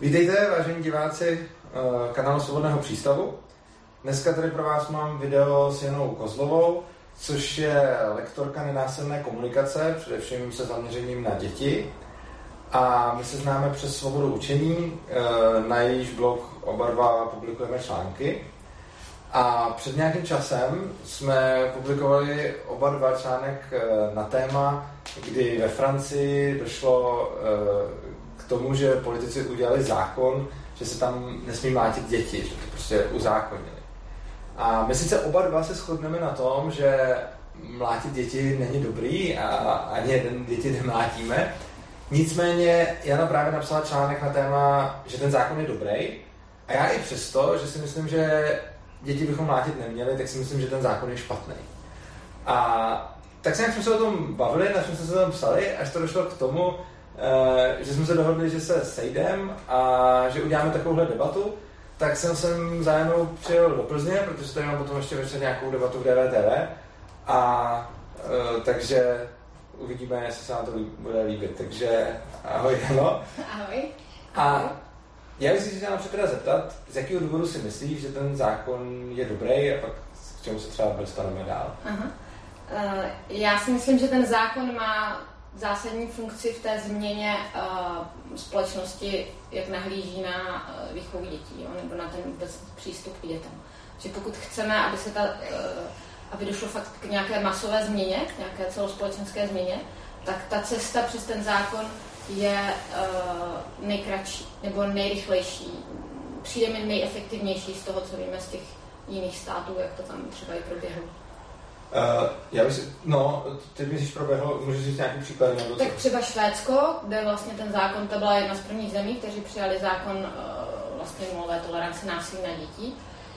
Vítejte, vážení diváci eh, kanálu Svobodného přístavu. Dneska tady pro vás mám video s Janou Kozlovou, což je lektorka nenásilné komunikace, především se zaměřením na děti. A my se známe přes svobodu učení, eh, na jejíž blog oba dva publikujeme články. A před nějakým časem jsme publikovali oba dva článek eh, na téma, kdy ve Francii došlo tomu, že politici udělali zákon, že se tam nesmí mlátit děti, že to prostě uzákonili. A my sice oba dva se shodneme na tom, že mlátit děti není dobrý a ani jeden děti nemlátíme. Nicméně Jana právě napsala článek na téma, že ten zákon je dobrý. A já i přesto, že si myslím, že děti bychom mlátit neměli, tak si myslím, že ten zákon je špatný. A tak se jsme se o tom bavili, na jsme se tam psali, až to došlo k tomu, že jsme se dohodli, že se sejdem a že uděláme takovouhle debatu, tak jsem sem zájemnou přijel do Plzně, protože tady mám potom ještě večer nějakou debatu v DVTV a uh, takže uvidíme, jestli se nám to bude líbit. Takže ahoj, Jano. Ahoj. A já bych si chtěla teda zeptat, z jakého důvodu si myslíš, že ten zákon je dobrý a pak k čemu se třeba dostaneme dál? Aha. Uh, já si myslím, že ten zákon má zásadní funkci v té změně uh, společnosti, jak nahlíží na uh, výchovu dětí, jo, nebo na ten vůbec přístup k dětem. Že pokud chceme, aby se ta, uh, aby došlo fakt k nějaké masové změně, k nějaké celospolečenské změně, tak ta cesta přes ten zákon je uh, nejkratší nebo nejrychlejší. Přijde mi nejefektivnější z toho, co víme z těch jiných států, jak to tam třeba i proběhlo. Uh, já si, no, ty myslíš proběhlo, můžeš říct nějaký příklad? Nebo tak třeba Švédsko, kde vlastně ten zákon, to byla jedna z prvních zemí, kteří přijali zákon uh, vlastně nulové tolerance násilí na děti.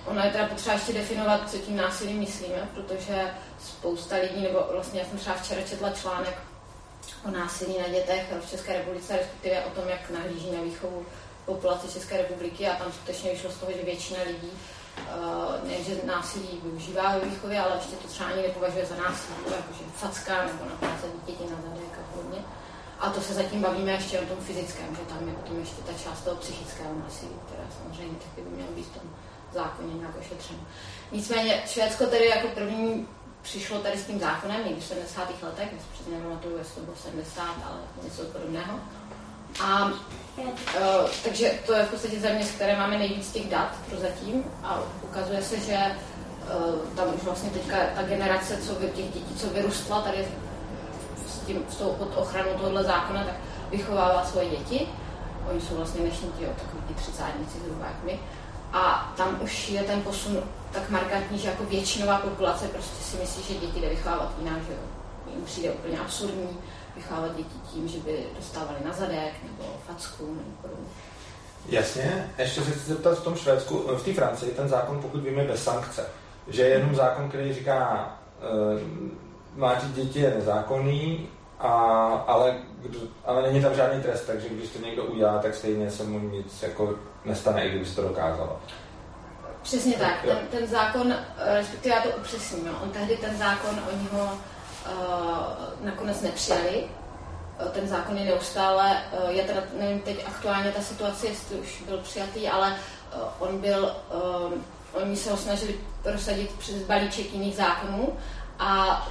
Ono je teda potřeba ještě definovat, co tím násilím myslíme, protože spousta lidí, nebo vlastně já jsem třeba včera četla článek o násilí na dětech v České republice, respektive o tom, jak nahlíží na výchovu populace České republiky a tam skutečně vyšlo z toho, že většina lidí ne, že násilí využívá ve výchově, ale ještě to třeba ani nepovažuje za násilí, jakože facka nebo naplácat dítěti na zadek a podobně. A to se zatím bavíme ještě o tom fyzickém, že tam je potom ještě ta část toho psychického násilí, která samozřejmě taky by měla být v tom zákoně nějak ošetřeno. Nicméně Švédsko tedy jako první přišlo tady s tím zákonem někdy v 70. letech, já si přesně nepamatuju, jestli to bylo 70, ale něco podobného. A uh, takže to je v podstatě země, z které máme nejvíc těch dat prozatím a ukazuje se, že uh, tam už vlastně teďka ta generace co by, těch dětí, co vyrůstla tady s, tím, s tou pod ochranou tohohle zákona, tak vychovává svoje děti. Oni jsou vlastně dnešní ti, takový ty třicátníci zhruba jak my. A tam už je ten posun tak markantní, že jako většinová populace prostě si myslí, že děti jde vychovávat jinak, že. Jim přijde úplně absurdní vychovávat děti tím, že by dostávali na zadek nebo facku nebo podobně. Jasně, ještě se chci zeptat v tom Švédsku, v té Francii ten zákon, pokud víme, bez sankce. Že je jenom zákon, který říká, uh, mlátit děti je nezákonný, a, ale, kdo, ale není tam žádný trest, takže když to někdo udělá, tak stejně se mu nic jako nestane, i kdyby se to dokázalo. Přesně tak. Ten, ten zákon, respektive já to upřesním, no. on tehdy ten zákon, oni ho nakonec nepřijali. Uh, ten zákon je neustále, uh, je teda, nevím teď aktuálně ta situace, jestli už byl přijatý, ale on byl, oni se ho snažili prosadit přes balíček jiných zákonů a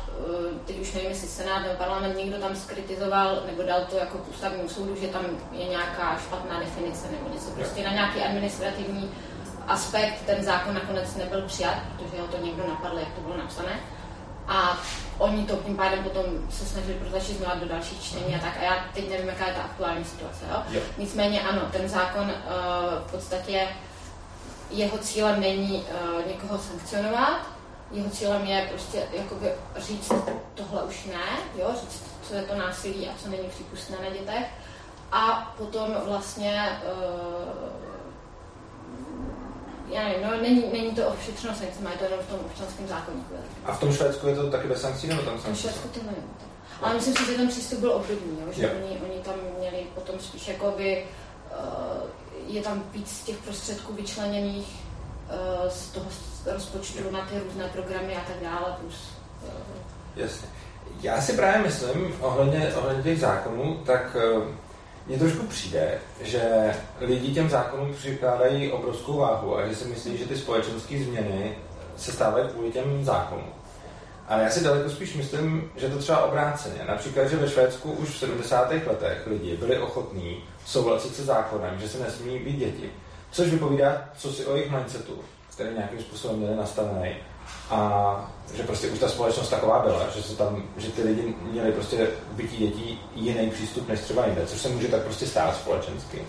teď už nevím, jestli Senát nebo parlament někdo tam skritizoval nebo dal to jako ústavnímu soudu, že tam je nějaká špatná definice nebo něco prostě na nějaký administrativní aspekt ten zákon nakonec nebyl přijat, protože ho to někdo napadl, jak to bylo napsané. A oni to tím pádem potom se snažili protlačit znovu do dalších čtení a tak. A já teď nevím, jaká je ta aktuální situace. Jo? Jo. Nicméně ano, ten zákon uh, v podstatě jeho cílem není uh, někoho sankcionovat, jeho cílem je prostě jakoby říct, tohle už ne, jo? říct, co je to násilí a co není přípustné na dětech. A potom vlastně uh, já nevím, no, není, není to ošetřeno sankcemi, je to jenom v tom občanském zákonníku. A v tom Švédsku je to taky bez sankcí nebo tam sankcí? V Švédsku to nevím. Ale myslím si, že ten přístup byl obdobný, jo? že oni, oni tam měli potom spíš jakoby, uh, je tam víc těch prostředků vyčleněných uh, z toho rozpočtu jo. na ty různé programy a tak dále. Plus, uh, Jasně. Já si právě myslím, ohledně, ohledně těch zákonů, tak uh, mně trošku přijde, že lidi těm zákonům přikládají obrovskou váhu a že si myslí, že ty společenské změny se stávají kvůli těm zákonům. A já si daleko spíš myslím, že to třeba obráceně. Například, že ve Švédsku už v 70. letech lidi byli ochotní souhlasit se zákonem, že se nesmí být děti. Což vypovídá, co si o jejich mindsetu, který nějakým způsobem měli nastavený. A že prostě už ta společnost taková byla, že, se tam, že ty lidi měli prostě bytí dětí jiný přístup než třeba jinde, což se může tak prostě stát společensky.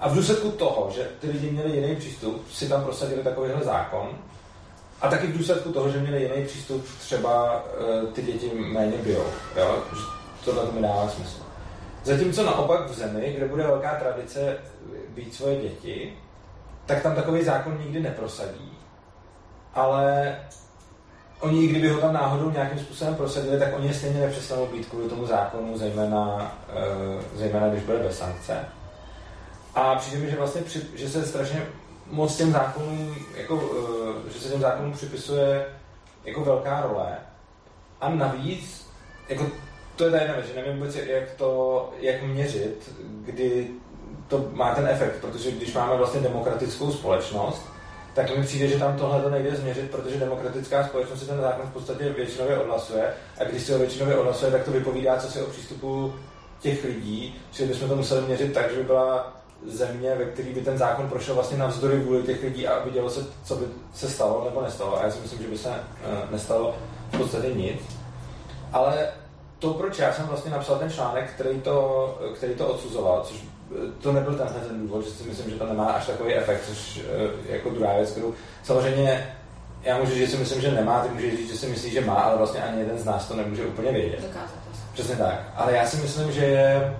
A v důsledku toho, že ty lidi měli jiný přístup, si tam prosadili takovýhle zákon, a taky v důsledku toho, že měli jiný přístup, třeba uh, ty děti méně bijou. Jo? Tohle mi dává smysl. Zatímco naopak v zemi, kde bude velká tradice být svoje děti, tak tam takový zákon nikdy neprosadí. Ale oni, kdyby ho tam náhodou nějakým způsobem prosadili, tak oni stejně nepřestanou být kvůli tomu zákonu, zejména, uh, zejména když bude bez sankce. A přijde mi, že vlastně, při, že se strašně moc těm zákonům, jako, uh, že se těm zákonům připisuje jako velká role. A navíc, jako, to je ta jedna věc, že nevím vůbec, jak to, jak měřit, kdy to má ten efekt, protože když máme vlastně demokratickou společnost, tak mi přijde, že tam tohle to nejde změřit, protože demokratická společnost si ten zákon v podstatě většinově odhlasuje a když se ho většinově odhlasuje, tak to vypovídá, co si o přístupu těch lidí, že bychom to museli měřit tak, že by byla země, ve které by ten zákon prošel vlastně na vzdory vůli těch lidí a vidělo se, co by se stalo nebo nestalo. A já si myslím, že by se uh, nestalo v podstatě nic. Ale to, proč já jsem vlastně napsal ten článek, který to, který to odsuzoval, což eh, to nebyl tenhle ten důvod, že si myslím, že to nemá až takový efekt, což uh, jako druhá věc, kterou samozřejmě já můžu říct, že si myslím, že nemá, ty můžeš říct, že si myslíš, že má, ale vlastně ani jeden z nás to nemůže úplně vědět. Přesně tak. Ale já si myslím, že je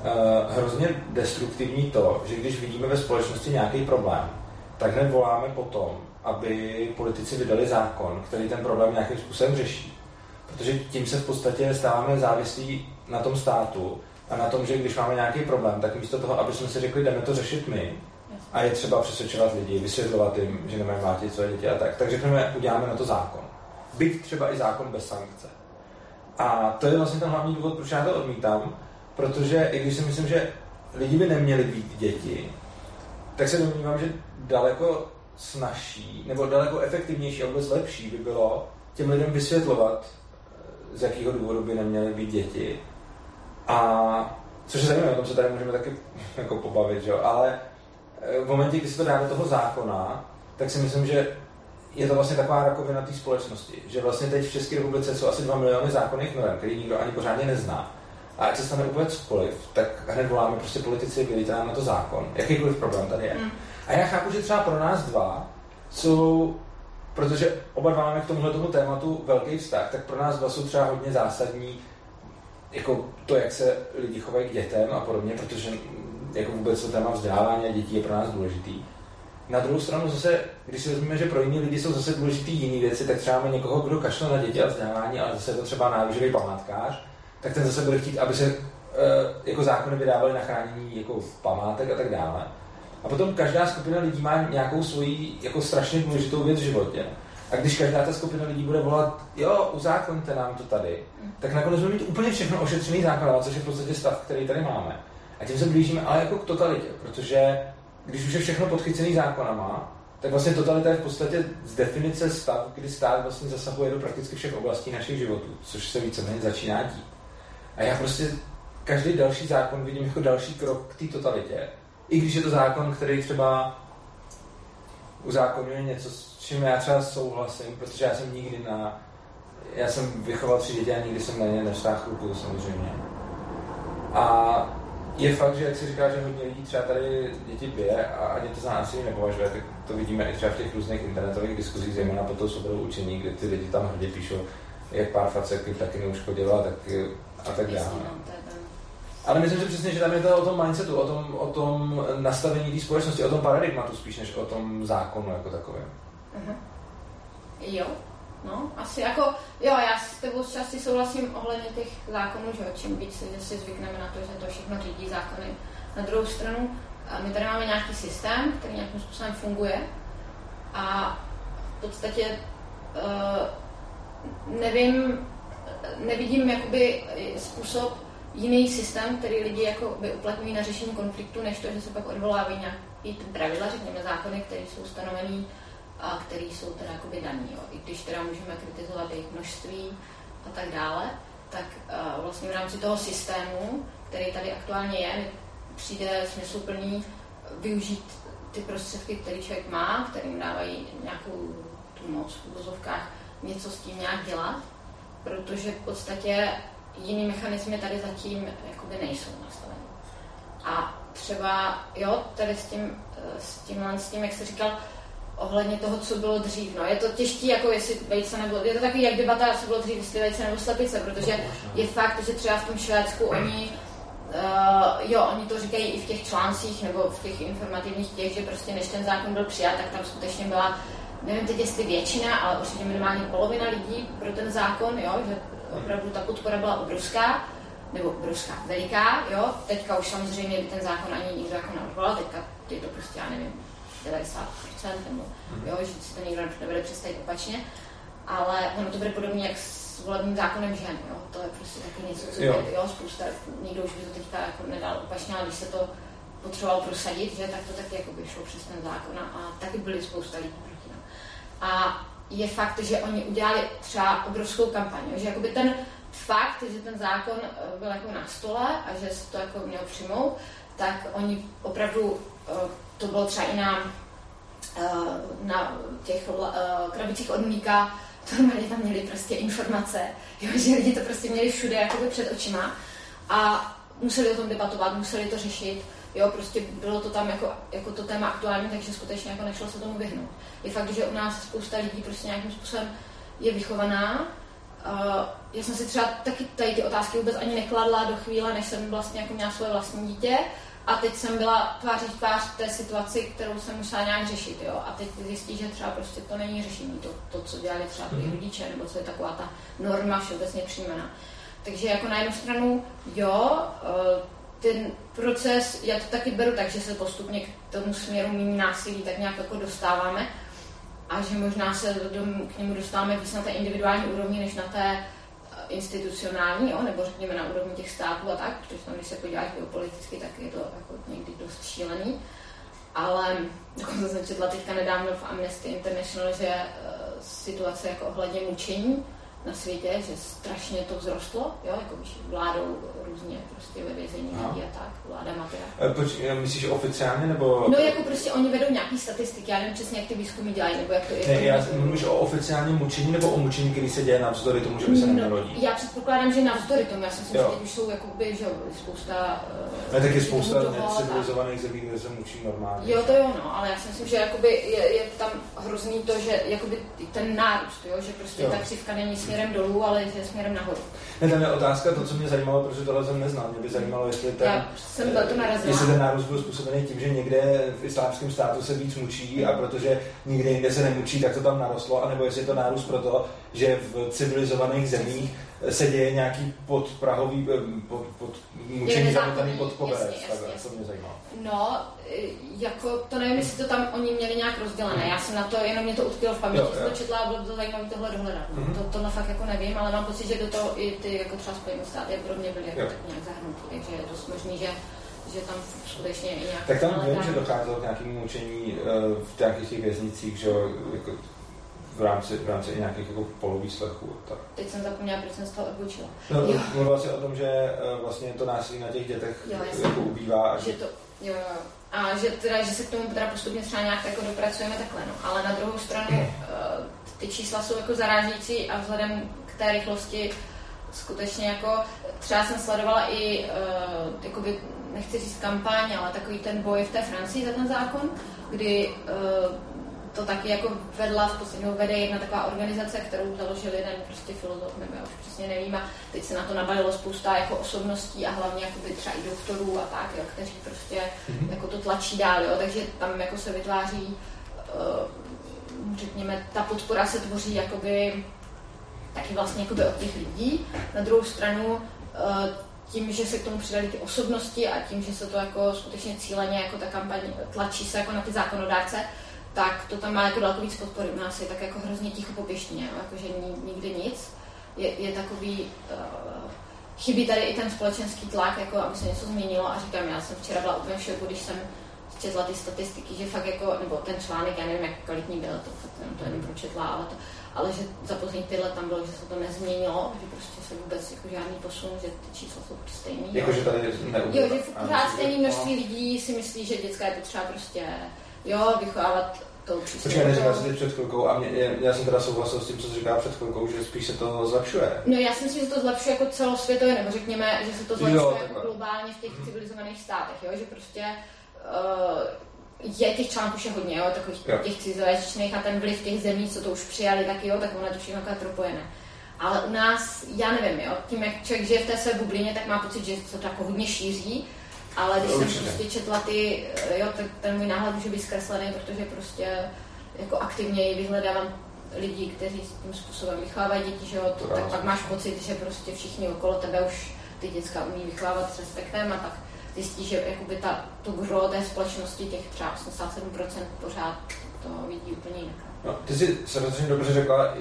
uh, hrozně destruktivní to, že když vidíme ve společnosti nějaký problém, tak hned voláme potom, aby politici vydali zákon, který ten problém nějakým způsobem řeší. Protože tím se v podstatě stáváme závislí na tom státu a na tom, že když máme nějaký problém, tak místo toho, aby jsme si řekli, jdeme to řešit my, a je třeba přesvědčovat lidi, vysvětlovat jim, že nemají mlátit své děti a tak, tak řekneme, uděláme na to zákon. Byť třeba i zákon bez sankce. A to je vlastně ten hlavní důvod, proč já to odmítám, protože i když si myslím, že lidi by neměli být děti, tak se domnívám, že daleko snažší nebo daleko efektivnější a vůbec lepší by bylo těm lidem vysvětlovat, z jakého důvodu by neměly být děti. A což je zajímavé, o tom se tady můžeme taky jako pobavit, že? ale eh, v momentě, kdy se to dá do toho zákona, tak si myslím, že je to vlastně taková rakovina té společnosti, že vlastně teď v České republice jsou asi 2 miliony zákonných norm, který nikdo ani pořádně nezná. A ať se stane úplně cokoliv, tak hned voláme prostě politici, vylíte nám na to zákon. Jakýkoliv problém tady je. Mm. A já chápu, že třeba pro nás dva jsou, protože oba dva máme k tomuhle tomu tématu velký vztah, tak pro nás dva jsou třeba hodně zásadní jako to, jak se lidi chovají k dětem a podobně, protože jako vůbec to téma vzdělávání a dětí je pro nás důležitý. Na druhou stranu zase, když si vezmeme, že pro jiné lidi jsou zase důležité jiné věci, tak třeba máme někoho, kdo kašle na děti a vzdělávání, ale zase je to třeba náruživý památkář, tak ten zase bude chtít, aby se uh, jako zákony vydávaly na chránění jako památek a tak dále. A potom každá skupina lidí má nějakou svoji jako strašně důležitou věc v životě. A když každá ta skupina lidí bude volat, jo, uzákonte nám to tady, tak nakonec budeme mít úplně všechno ošetřený zákon, což je v podstatě stav, který tady máme. A tím se blížíme ale jako k totalitě, protože když už je všechno podchycený zákonama, tak vlastně totalita je v podstatě z definice stav, kdy stát vlastně zasahuje do prakticky všech oblastí našich životů, což se víceméně začíná dít. A já prostě každý další zákon vidím jako další krok k té totalitě. I když je to zákon, který třeba uzákonňuje něco, s čím já třeba souhlasím, protože já jsem nikdy na... Já jsem vychoval tři děti a nikdy jsem na ně nevstáhl ruku, samozřejmě. A je fakt, že jak si říká, že hodně lidí třeba tady děti bije a ani to za násilí nepovažuje, tak to vidíme i třeba v těch různých internetových diskuzích, zejména po tou svobodou učení, kde ty lidi tam hrdě píšou, jak pár facek taky neuškodilo a tak, a tak dále. Ale myslím si přesně, že tam je to o tom mindsetu, o tom, o tom nastavení té společnosti, o tom paradigmatu spíš, než o tom zákonu jako takovém. Uh-huh. Jo, no, asi jako, jo, já s tebou části souhlasím ohledně těch zákonů, že čím víc si zvykneme na to, že to všechno řídí zákony. Na druhou stranu, my tady máme nějaký systém, který nějakým způsobem funguje a v podstatě uh, nevím, nevidím jakoby způsob, jiný systém, který lidi jako by uplatňují na řešení konfliktu, než to, že se pak odvolávají nějaký pravidla, řekněme zákony, které jsou stanovený a které jsou teda jakoby daný. Jo. I když teda můžeme kritizovat jejich množství a tak dále, tak uh, vlastně v rámci toho systému, který tady aktuálně je, přijde smysluplný využít ty prostředky, které člověk má, kterým dávají nějakou tu moc v uvozovkách, něco s tím nějak dělat, protože v podstatě jiný mechanismy tady zatím jakoby nejsou nastaveny. A třeba, jo, tady s tím, eh, s tímhle, s tím, jak jsi říkal, ohledně toho, co bylo dřív. No, je to těžké, jako jestli vejce nebo, je to takový jak debata, co bylo dřív, jestli vejce nebo slepice, protože je fakt, že třeba v tom Švédsku oni Uh, jo, oni to říkají i v těch článcích nebo v těch informativních těch, že prostě než ten zákon byl přijat, tak tam skutečně byla, nevím teď jestli většina, ale určitě minimálně polovina lidí pro ten zákon, jo, že opravdu ta podpora byla obrovská, nebo obrovská, veliká, jo. Teďka už samozřejmě by ten zákon ani nikdo jako neodvolal, teďka je to prostě, já nevím, 90%, nebo jo, že si to nikdo nebude představit opačně, ale ono to bude podobně jak s volebním zákonem žen, jo. To je prostě taky něco, co jo. jo, spousta, nikdo už by to teďka jako nedal opačně, ale když se to potřeboval prosadit, že, tak to taky jako by šlo přes ten zákon a taky byly spousta lidí proti nám. A je fakt, že oni udělali třeba obrovskou kampaň, že jakoby ten fakt, že ten zákon eh, byl jako na stole a že se to jako mělo přijmout, tak oni opravdu, eh, to bylo třeba i na, eh, na těch krabicích od mlíka, to normálně tam měli prostě informace, jo, že lidi to prostě měli všude jakoby před očima a museli o tom debatovat, museli to řešit, jo, prostě bylo to tam jako, jako to téma aktuální, takže skutečně jako nešlo se tomu vyhnout. Je fakt, že u nás spousta lidí prostě nějakým způsobem je vychovaná. Uh, já jsem si třeba taky tady ty otázky vůbec ani nekladla do chvíle, než jsem vlastně jako měla svoje vlastní dítě. A teď jsem byla tváří tvář v té situaci, kterou jsem musela nějak řešit. Jo? A teď zjistí, že třeba prostě to není řešení, to, to co dělali třeba ty mhm. rodiče, nebo co je taková ta norma všeobecně přijímaná. Takže jako na jednu stranu, jo, uh, ten proces, já to taky beru tak, že se postupně k tomu směru méně násilí tak nějak jako dostáváme a že možná se do, k němu dostáváme víc na té individuální úrovni, než na té eh, institucionální, jo, nebo řekněme na úrovni těch států a tak, protože tam, když se podíváš geopoliticky, tak je to jako někdy dost šílený. Ale dokonce jsem četla teďka nedávno v Amnesty International, že uh, situace jako ohledně mučení na světě, že strašně to vzrostlo, jo, jako vládou různě prostě ve vězení lidí a tak, vláda Matera. Proč, myslíš oficiálně nebo? No jako prostě oni vedou nějaký statistiky, já nevím přesně, jak ty výzkumy dělají, nebo jak to je. Ne, já mluvíš o oficiálním mučení nebo o mučení, který se děje navzdory tomu, že by se no, nenarodí? Já předpokládám, že navzdory tomu, já si myslím, že teď už jsou jakoby, že spousta... Uh, ne, tak je spousta necivilizovaných zemí, kde se mučí normálně. Jo, to jo, no, ale já si myslím, že jakoby je, je tam hrozný to, že jakoby ten nárůst, jo, že prostě jo. ta křivka není směrem dolů, ale je směrem nahoru. Ne, tam je otázka, to, co mě zajímalo, protože tohle jsem neznal, mě by zajímalo, jestli ten, Já jsem to narazila. jestli ten nárůst byl způsobený tím, že někde v islámském státu se víc mučí a protože nikde jinde se nemučí, tak to tam narostlo, anebo jestli je to nárůst proto, že v civilizovaných zemích se děje nějaký podprahový, eh, pod, pod, mučení zamotaný pod koberec. to mě zajímalo. No, eh, jako to nevím, jestli to tam oni měli nějak rozdělené. Já jsem na to, jenom mě to utkvělo v paměti, jsem to četla a bylo to zajímavé tohle dohledat. Mm-hmm. To, to fakt jako nevím, ale mám pocit, že do toho i ty jako třeba Spojené státy podobně byly jako tak nějak zahrnutý, takže je dost možný, že že tam skutečně i nějak... Tak tam vím, že docházelo k nějakému mučení uh, v nějakých těch věznicích, že jako v rámci, v rámci nějakých jako polovýslechů. Tak. Teď jsem zapomněla, proč jsem z toho odbočila. No, mluvila se o tom, že uh, vlastně to násilí na těch dětech jo, jako ubývá. A že, že to, jo, jo. A že, teda, že se k tomu teda postupně třeba nějak jako dopracujeme takhle, no. Ale na druhou stranu uh, ty čísla jsou jako zarážící a vzhledem k té rychlosti skutečně jako, třeba jsem sledovala i, uh, jakoby, nechci říct kampaň, ale takový ten boj v té Francii za ten zákon, kdy uh, to taky jako vedla, v podstatě vede jedna taková organizace, kterou založil jeden prostě filozof, nebo já už přesně nevím, a teď se na to nabalilo spousta jako osobností a hlavně jakoby třeba i doktorů a tak, jo, kteří prostě mm-hmm. jako to tlačí dál, jo, takže tam jako se vytváří, uh, řekněme, ta podpora se tvoří jakoby taky vlastně jakoby od těch lidí. Na druhou stranu uh, tím, že se k tomu přidali ty osobnosti a tím, že se to jako skutečně cíleně jako ta kampaň tlačí se jako na ty zákonodárce, tak to tam má jako daleko víc podpory. U nás je tak jako hrozně ticho po pěštině, jako že nikdy nic. Je, je takový, uh, chybí tady i ten společenský tlak, jako aby se něco změnilo a říkám, já jsem včera byla úplně v šoku, když jsem četla ty statistiky, že fakt jako, nebo ten článek, já nevím, jak kvalitní byl, to fakt jsem to jenom pročetla, ale, to, ale že za poslední let tam bylo, že se to nezměnilo, že prostě se vůbec jako žádný posun, že ty čísla jsou stejný. Jako, že tady neubývá. Jo, že pořád stejný množství lidí si myslí, že dětská je potřeba prostě, jo, vychovávat tou Počkej, neříkal jsi před chvilkou a mě, já jsem teda souhlasil s tím, co jsi před chvilkou, že spíš se to zlepšuje. No já si myslím, že to zlepšuje jako celosvětově, nebo řekněme, že se to zlepšuje jo, jako globálně v těch hmm. civilizovaných státech, jo? že prostě uh, je těch článků už hodně, jo? takových jo. těch cizojazyčných a ten vliv těch zemí, co to už přijali, tak jo, tak ono je to všechno propojené. Ale u nás, já nevím, jo, tím, jak člověk žije v té své bublině, tak má pocit, že se to jako hodně šíří ale když Určitě. jsem prostě četla ty, eh, jo, tak ten můj náhled může být zkreslený, protože prostě jako aktivně vyhledávám lidi, kteří s tím způsobem vychovávají děti, že jo, to, tak pak máš pocit, že prostě všichni okolo tebe už ty děcka umí vychovávat s respektem a tak zjistí, že jakoby ta, to gro té společnosti, těch třeba 87% pořád to vidí úplně jinak. No, ty jsi samozřejmě dobře řekla,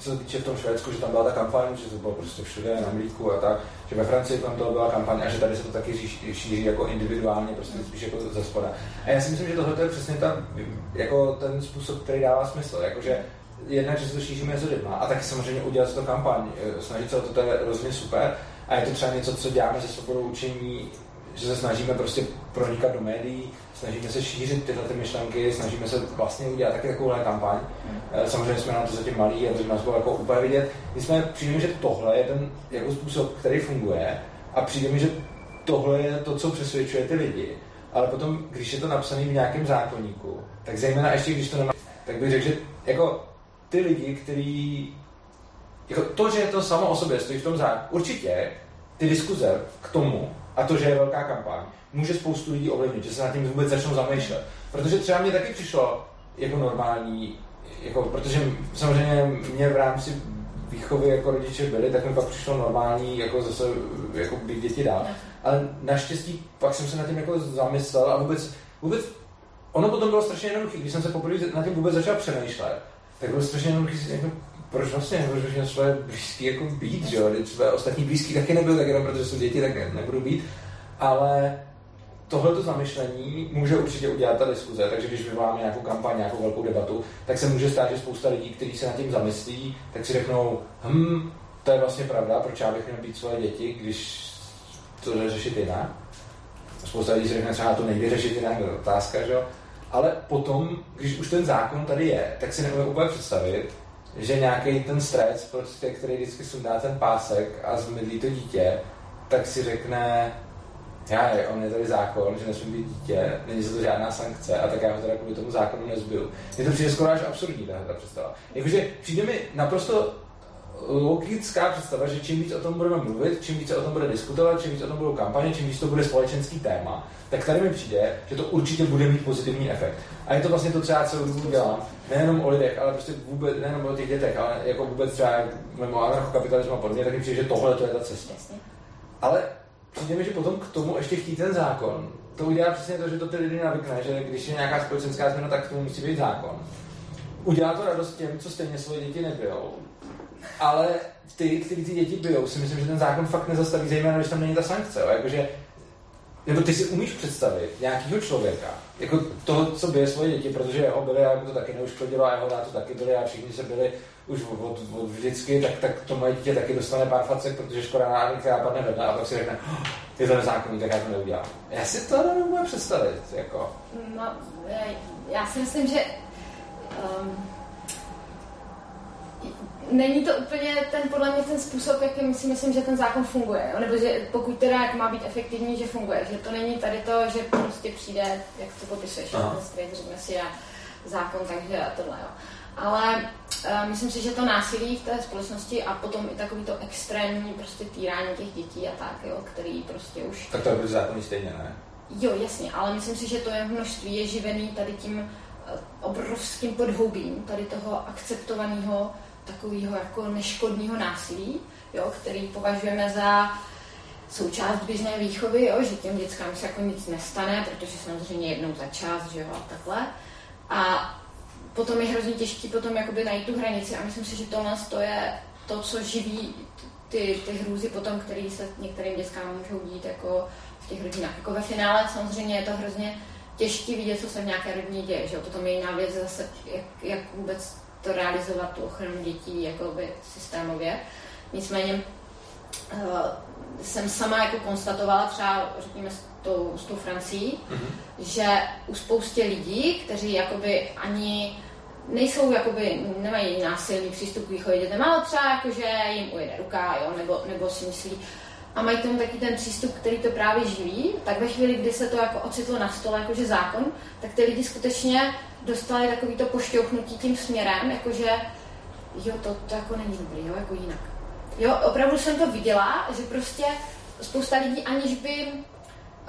co se týče v tom Švédsku, že tam byla ta kampaň, že to bylo prostě všude na mlíku a tak, že ve Francii tam to byla kampaň a že tady se to taky šíří, jako individuálně, prostě spíš jako ze spoda. A já si myslím, že tohle je přesně ta, jako ten způsob, který dává smysl, jakože jednak, že se to šíří mezi lidma a taky samozřejmě udělat to kampaň, snažit se o to, to je rozhodně super a je to třeba něco, co děláme ze svobodou učení, že se snažíme prostě pronikat do médií, snažíme se šířit tyhle ty myšlenky, snažíme se vlastně udělat taky takovouhle kampaň. Mm. Samozřejmě jsme na to zatím malí a to nás bylo jako úplně vidět. jsme přijde mi, že tohle je ten jako způsob, který funguje a přijde mi, že tohle je to, co přesvědčuje ty lidi. Ale potom, když je to napsané v nějakém zákonníku, tak zejména ještě, když to nemá, tak bych řekl, že jako ty lidi, kteří jako to, že je to samo o sobě stojí v tom zákonníku, určitě ty diskuze k tomu a to, že je velká kampaň, může spoustu lidí ovlivnit, že se nad tím vůbec začnou zamýšlet. Protože třeba mě taky přišlo jako normální, jako, protože samozřejmě mě v rámci výchovy jako rodiče byli, tak mi pak přišlo normální jako zase jako být děti dál. Ale naštěstí pak jsem se nad tím jako zamyslel a vůbec, vůbec ono potom bylo strašně jednoduché, když jsem se poprvé nad tím vůbec začal přemýšlet, tak bylo strašně jednoduché si jako, proč vlastně, proč měl své blízký jako být, že jo, své ostatní blízký taky nebyl, tak jenom protože jsou děti, tak nebudu být, ale tohleto zamyšlení může určitě udělat ta diskuze, takže když vyvoláme nějakou kampaň, nějakou velkou debatu, tak se může stát, že spousta lidí, kteří se nad tím zamyslí, tak si řeknou, hm, to je vlastně pravda, proč já bych měl být svoje děti, když to jde řešit jinak. Spousta lidí si řekne, třeba to nejde řešit jinak, je otázka, že jo. Ale potom, když už ten zákon tady je, tak si nemůžu úplně představit, že nějaký ten stres, prostě, který vždycky sundá ten pásek a zmydlí to dítě, tak si řekne, já, on je tady zákon, že nesmí být dítě, není za to žádná sankce a tak já ho teda kvůli tomu zákonu nezbyl. Je to přijde skoro až absurdní ta, ta představa. Jakože přijde mi naprosto logická představa, že čím víc o tom budeme mluvit, čím více o tom bude diskutovat, čím víc o tom budou kampaně, čím víc to bude společenský téma, tak tady mi přijde, že to určitě bude mít pozitivní efekt. A je to vlastně to, co já celou dobu dělám, nejenom o lidech, ale prostě vůbec, nejenom o těch dětech, ale jako vůbec třeba mimo anarchokapitalismu a podobně, tak mi přijde, že tohle to je ta cesta. Ale přijde mi, že potom k tomu ještě chtít ten zákon. To udělá přesně to, že to ty lidi navykne, že když je nějaká společenská změna, tak k tomu musí být zákon. Udělá to radost těm, co stejně svoje děti nebijou. Ale ty, kteří ty děti bijou, si myslím, že ten zákon fakt nezastaví, zejména když tam není ta sankce. Jakože, nebo ty si umíš představit nějakého člověka, jako toho, co bije svoje děti, protože jeho byli a mu to taky neuškodilo a jeho to taky byli a všichni se byli už od, od, od vždycky, tak, tak to moje dítě taky dostane pár facek, protože škoda náhodou, která padne vedle a pak si řekne, oh, je to nezákonný, tak já to neudělám. Já si to nemůžu představit. Jako. No, já si myslím, že um, není to úplně ten, podle mě ten způsob, jakým si myslím, že ten zákon funguje. Nebo že pokud teda jak má být efektivní, že funguje. Že to není tady to, že prostě přijde, jak to popisuješ, řekne si já zákon, takže a tohle. Jo. Ale uh, myslím si, že to násilí v té společnosti a potom i takový to extrémní prostě týrání těch dětí a tak, jo, který prostě už... Tak to je zákon stejně, ne? Jo, jasně, ale myslím si, že to je množství je živený tady tím uh, obrovským podhoubím, tady toho akceptovaného takového jako neškodného násilí, jo, který považujeme za součást běžné výchovy, jo, že těm dětskám se jako nic nestane, protože samozřejmě jednou za čas, že jo, a takhle. A potom je hrozně těžký potom jakoby najít tu hranici a myslím si, že tohle to je to, co živí ty, ty hrůzy potom, které se některým dětskám můžou dít jako v těch rodinách. Jako ve finále samozřejmě je to hrozně těžké vidět, co se v nějaké rodině děje, že to je jiná věc zase, jak, jak vůbec to realizovat, tu ochranu dětí jakoby systémově. Nicméně uh, jsem sama jako konstatovala třeba, řekněme, tou, s tou Francií, mm-hmm. že u spoustě lidí, kteří jakoby ani nejsou, jakoby, nemají násilný přístup k výchově dětem, ale třeba jako, že jim ujede ruka, jo, nebo, nebo si myslí, a mají tomu taky ten přístup, který to právě živí, tak ve chvíli, kdy se to jako ocitlo na stole, jakože zákon, tak ty lidi skutečně dostali takový to pošťouchnutí tím směrem, jakože jo, to, to jako není dobrý, jo, jako jinak. Jo, opravdu jsem to viděla, že prostě spousta lidí, aniž by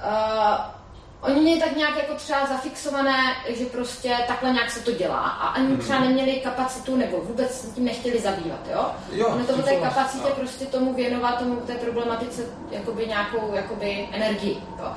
uh, Oni měli tak nějak jako třeba zafixované, že prostě takhle nějak se to dělá a ani hmm. třeba neměli kapacitu nebo vůbec se tím nechtěli zabývat, jo? jo ono to té kapacitě no. prostě tomu věnovat, tomu té problematice jakoby nějakou jakoby energii, jo?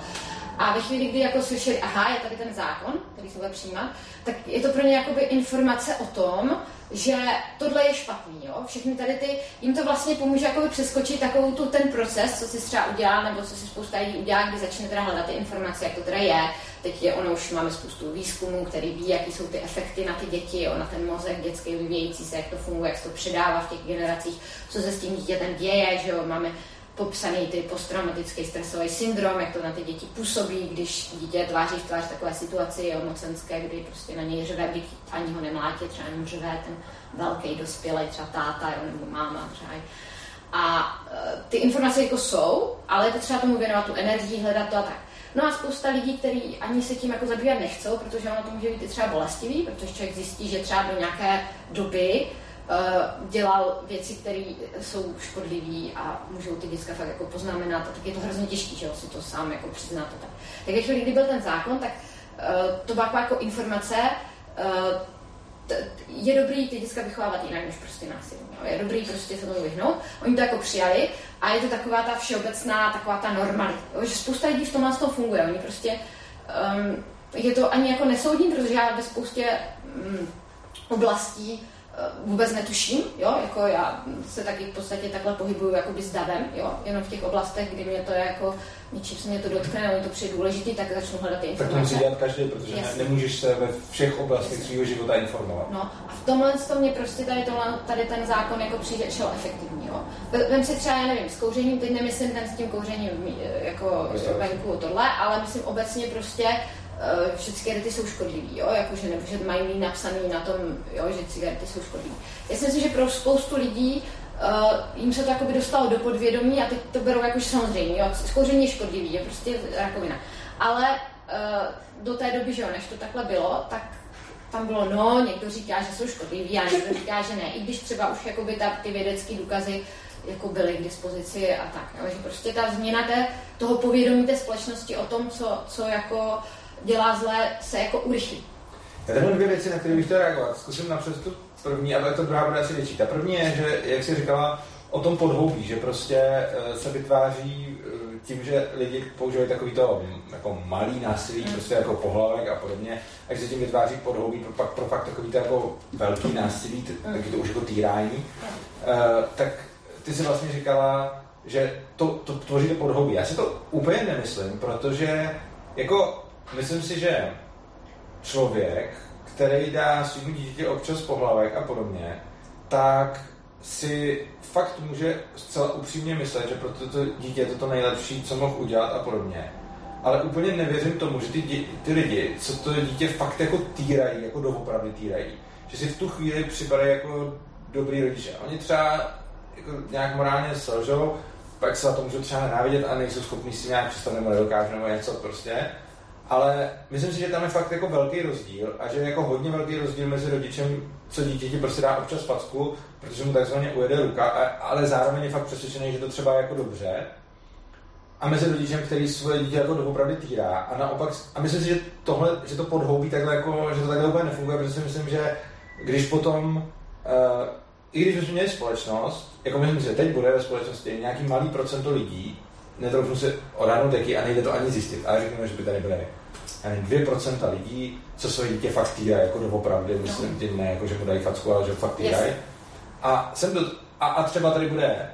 A ve chvíli, kdy jako slyšeli, aha, je tady ten zákon, který se bude přijímat, tak je to pro ně jakoby informace o tom, že tohle je špatný, jo. Všechny tady ty, jim to vlastně pomůže jakoby přeskočit takovou tu ten proces, co si třeba udělal, nebo co si spousta lidí udělá, kdy začne teda hledat ty informace, jak to teda je. Teď je ono už máme spoustu výzkumů, který ví, jaký jsou ty efekty na ty děti, jo, na ten mozek dětský vyvíjející se, jak to funguje, jak se to předává v těch generacích, co se s tím dítětem děje, že jo, máme popsaný ty posttraumatický stresový syndrom, jak to na ty děti působí, když dítě tváří v tvář takové situaci je mocenské, kdy prostě na něj řve, byť ani ho nemlátě, třeba jenom řve ten velký dospělý, třeba táta jo, nebo máma třeba. A e, ty informace jako jsou, ale je potřeba tomu věnovat tu energii, hledat to a tak. No a spousta lidí, kteří ani se tím jako zabývat nechcou, protože ono to může být třeba bolestivý, protože člověk zjistí, že třeba do nějaké doby dělal věci, které jsou škodlivé a můžou ty děcka fakt jako poznamenat, a tak je to hrozně těžké, že si to sám jako přiznat. Tak. tak chvíli, kdy byl ten zákon, tak uh, to byla jako informace, t- je dobrý ty děcka vychovávat jinak než prostě násilí. Je dobrý prostě se tomu vyhnout. Oni to jako přijali a je to taková ta všeobecná, taková ta normalita. Že spousta lidí v tomhle toho funguje. Oni prostě um, je to ani jako nesoudní, protože já ve spoustě um, oblastí Eh, vůbec netuším, jo, jako já se taky v podstatě takhle pohybuju jakoby s davem, jo, jenom v těch oblastech, kdy mě to je jako, něčím se mě to dotkne, nebo to přijde důležitý, tak začnu hledat ty informace. Tak to musí dělat každý, protože Jasně. nemůžeš se ve všech oblastech svého života informovat. No a v tomhle to mě prostě tady, tohle, tady ten zákon jako přijde šel efektivní, jo. Vem si třeba, já nevím, s kouřením, teď nemyslím ten s tím kouřením jako venku tohle, ale myslím obecně prostě uh, že cigarety jsou škodlivý, jo, jakože, nebo že mají napsaný na tom, jo, že cigarety jsou škodlivý. Já si myslím, že pro spoustu lidí uh, jim se to jakoby dostalo do podvědomí a teď to berou jakože samozřejmě, jo, skouření je škodlivý, je prostě rakovina. Ale uh, do té doby, že jo, než to takhle bylo, tak tam bylo no, někdo říká, že jsou škodliví a někdo říká, že ne, i když třeba už jakoby ta, ty vědecké důkazy jako byly k dispozici a tak. Jo, že prostě ta změna té, toho povědomí té společnosti o tom, co, co jako dělá zlé, se jako urychlí. Já tady mám dvě věci, na které bych chtěl reagovat. Zkusím napřed tu první, ale to druhá bude asi větší. Ta první je, že, jak jsi říkala, o tom podhoubí, že prostě eh, se vytváří eh, tím, že lidi používají takový to mm, jako malý násilí, mm. prostě jako pohlavek a podobně, a se tím vytváří podhoubí pro, pak, pro fakt takový to jako velký násilí, mm. taky to už jako týrání, uh, tak ty si vlastně říkala, že to, to tvoří to podhoubí. Já si to úplně nemyslím, protože jako myslím si, že člověk, který dá svým dítě občas pohlavek a podobně, tak si fakt může zcela upřímně myslet, že pro toto dítě je to to nejlepší, co mohl udělat a podobně. Ale úplně nevěřím tomu, že ty, dě, ty lidi, co to dítě fakt jako týrají, jako doopravdy týrají, že si v tu chvíli připadají jako dobrý rodiče. Oni třeba jako nějak morálně selžou, pak se na to můžou třeba nenávidět a nejsou schopni si nějak představit nebo nedokážou nebo něco prostě ale myslím si, že tam je fakt jako velký rozdíl a že je jako hodně velký rozdíl mezi rodičem, co dítěti prostě dá občas facku, protože mu takzvaně ujede ruka, ale zároveň je fakt přesvědčený, že to třeba je jako dobře. A mezi rodičem, který svoje dítě jako doopravdy týrá. A naopak, a myslím si, že tohle, že to podhoubí takhle jako, že to takhle úplně nefunguje, protože si myslím, že když potom, uh, i když bychom měli společnost, jako myslím si, že teď bude ve společnosti nějaký malý procento lidí, netroufnu se odhadnout jaký a nejde to ani zjistit, ale řekněme, že by tady byly nevím, 2% lidí, co své dítě fakt týrají, jako doopravdy, myslím no. tím ne, jako že mu dají facku, ale že fakt týrají. Yes. A, jsem do, a, a třeba tady bude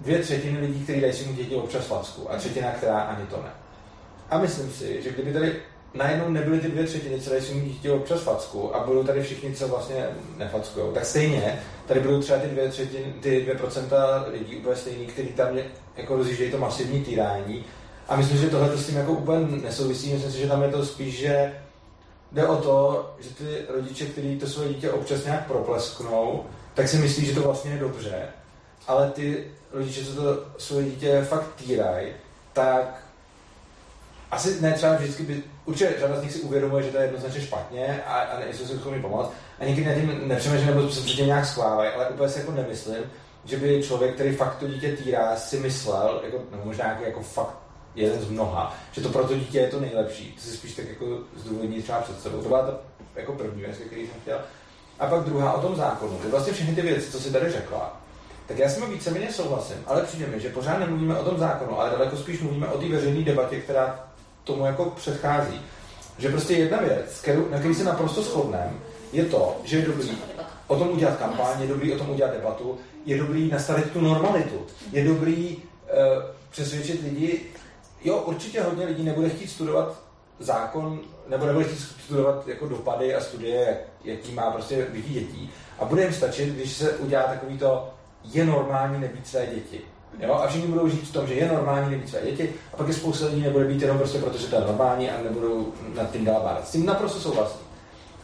dvě třetiny lidí, kteří dají svým děti občas facku a třetina, která ani to ne. A myslím si, že kdyby tady najednou nebyly ty dvě třetiny, co dají svým dítě občas facku a budou tady všichni, co vlastně nefackují, tak stejně tady budou třeba ty dvě třetiny, ty dvě procenta lidí úplně stejný, kteří tam jako rozjíždějí to masivní týrání. A myslím, že tohle s tím jako úplně nesouvisí. Myslím si, že tam je to spíš, že jde o to, že ty rodiče, kteří to svoje dítě občas nějak proplesknou, tak si myslí, že to vlastně je dobře. Ale ty rodiče, co to svoje dítě fakt týrají, tak asi ne třeba vždycky by, určitě řada z nich si uvědomuje, že to je jednoznačně špatně a, a nejsou si schopni pomoct. A někdy na tím nepřemýšlí nebo se předtím nějak schvávají, ale úplně si jako nemyslím, že by člověk, který fakt to dítě týrá, si myslel, jako, no možná jako, jako fakt jeden z mnoha, že to pro to dítě je to nejlepší. To si spíš tak jako zdůvodní třeba před sebou. To byla ta jako první věc, který jsem chtěl. A pak druhá o tom zákonu. To vlastně všechny ty věci, co si tady řekla, tak já s tím víceméně souhlasím, ale přijde mi, že pořád nemluvíme o tom zákonu, ale daleko spíš mluvíme o té veřejné debatě, která tomu jako předchází. Že prostě jedna věc, kterou, na který se naprosto shodneme, je to, že je dobrý o tom udělat kampaň, je dobrý o tom udělat debatu, je dobrý nastavit tu normalitu, je dobrý uh, přesvědčit lidi, jo, určitě hodně lidí nebude chtít studovat zákon, nebo nebude chtít studovat jako dopady a studie, jak, jaký má prostě dětí. A bude jim stačit, když se udělá takový to, je normální nebýt své děti. Jo? A všichni budou žít v tom, že je normální nebýt své děti, a pak je spousta lidí nebude být jenom prostě protože to je normální a nebudou nad tím dál bádat. S tím naprosto souhlasím.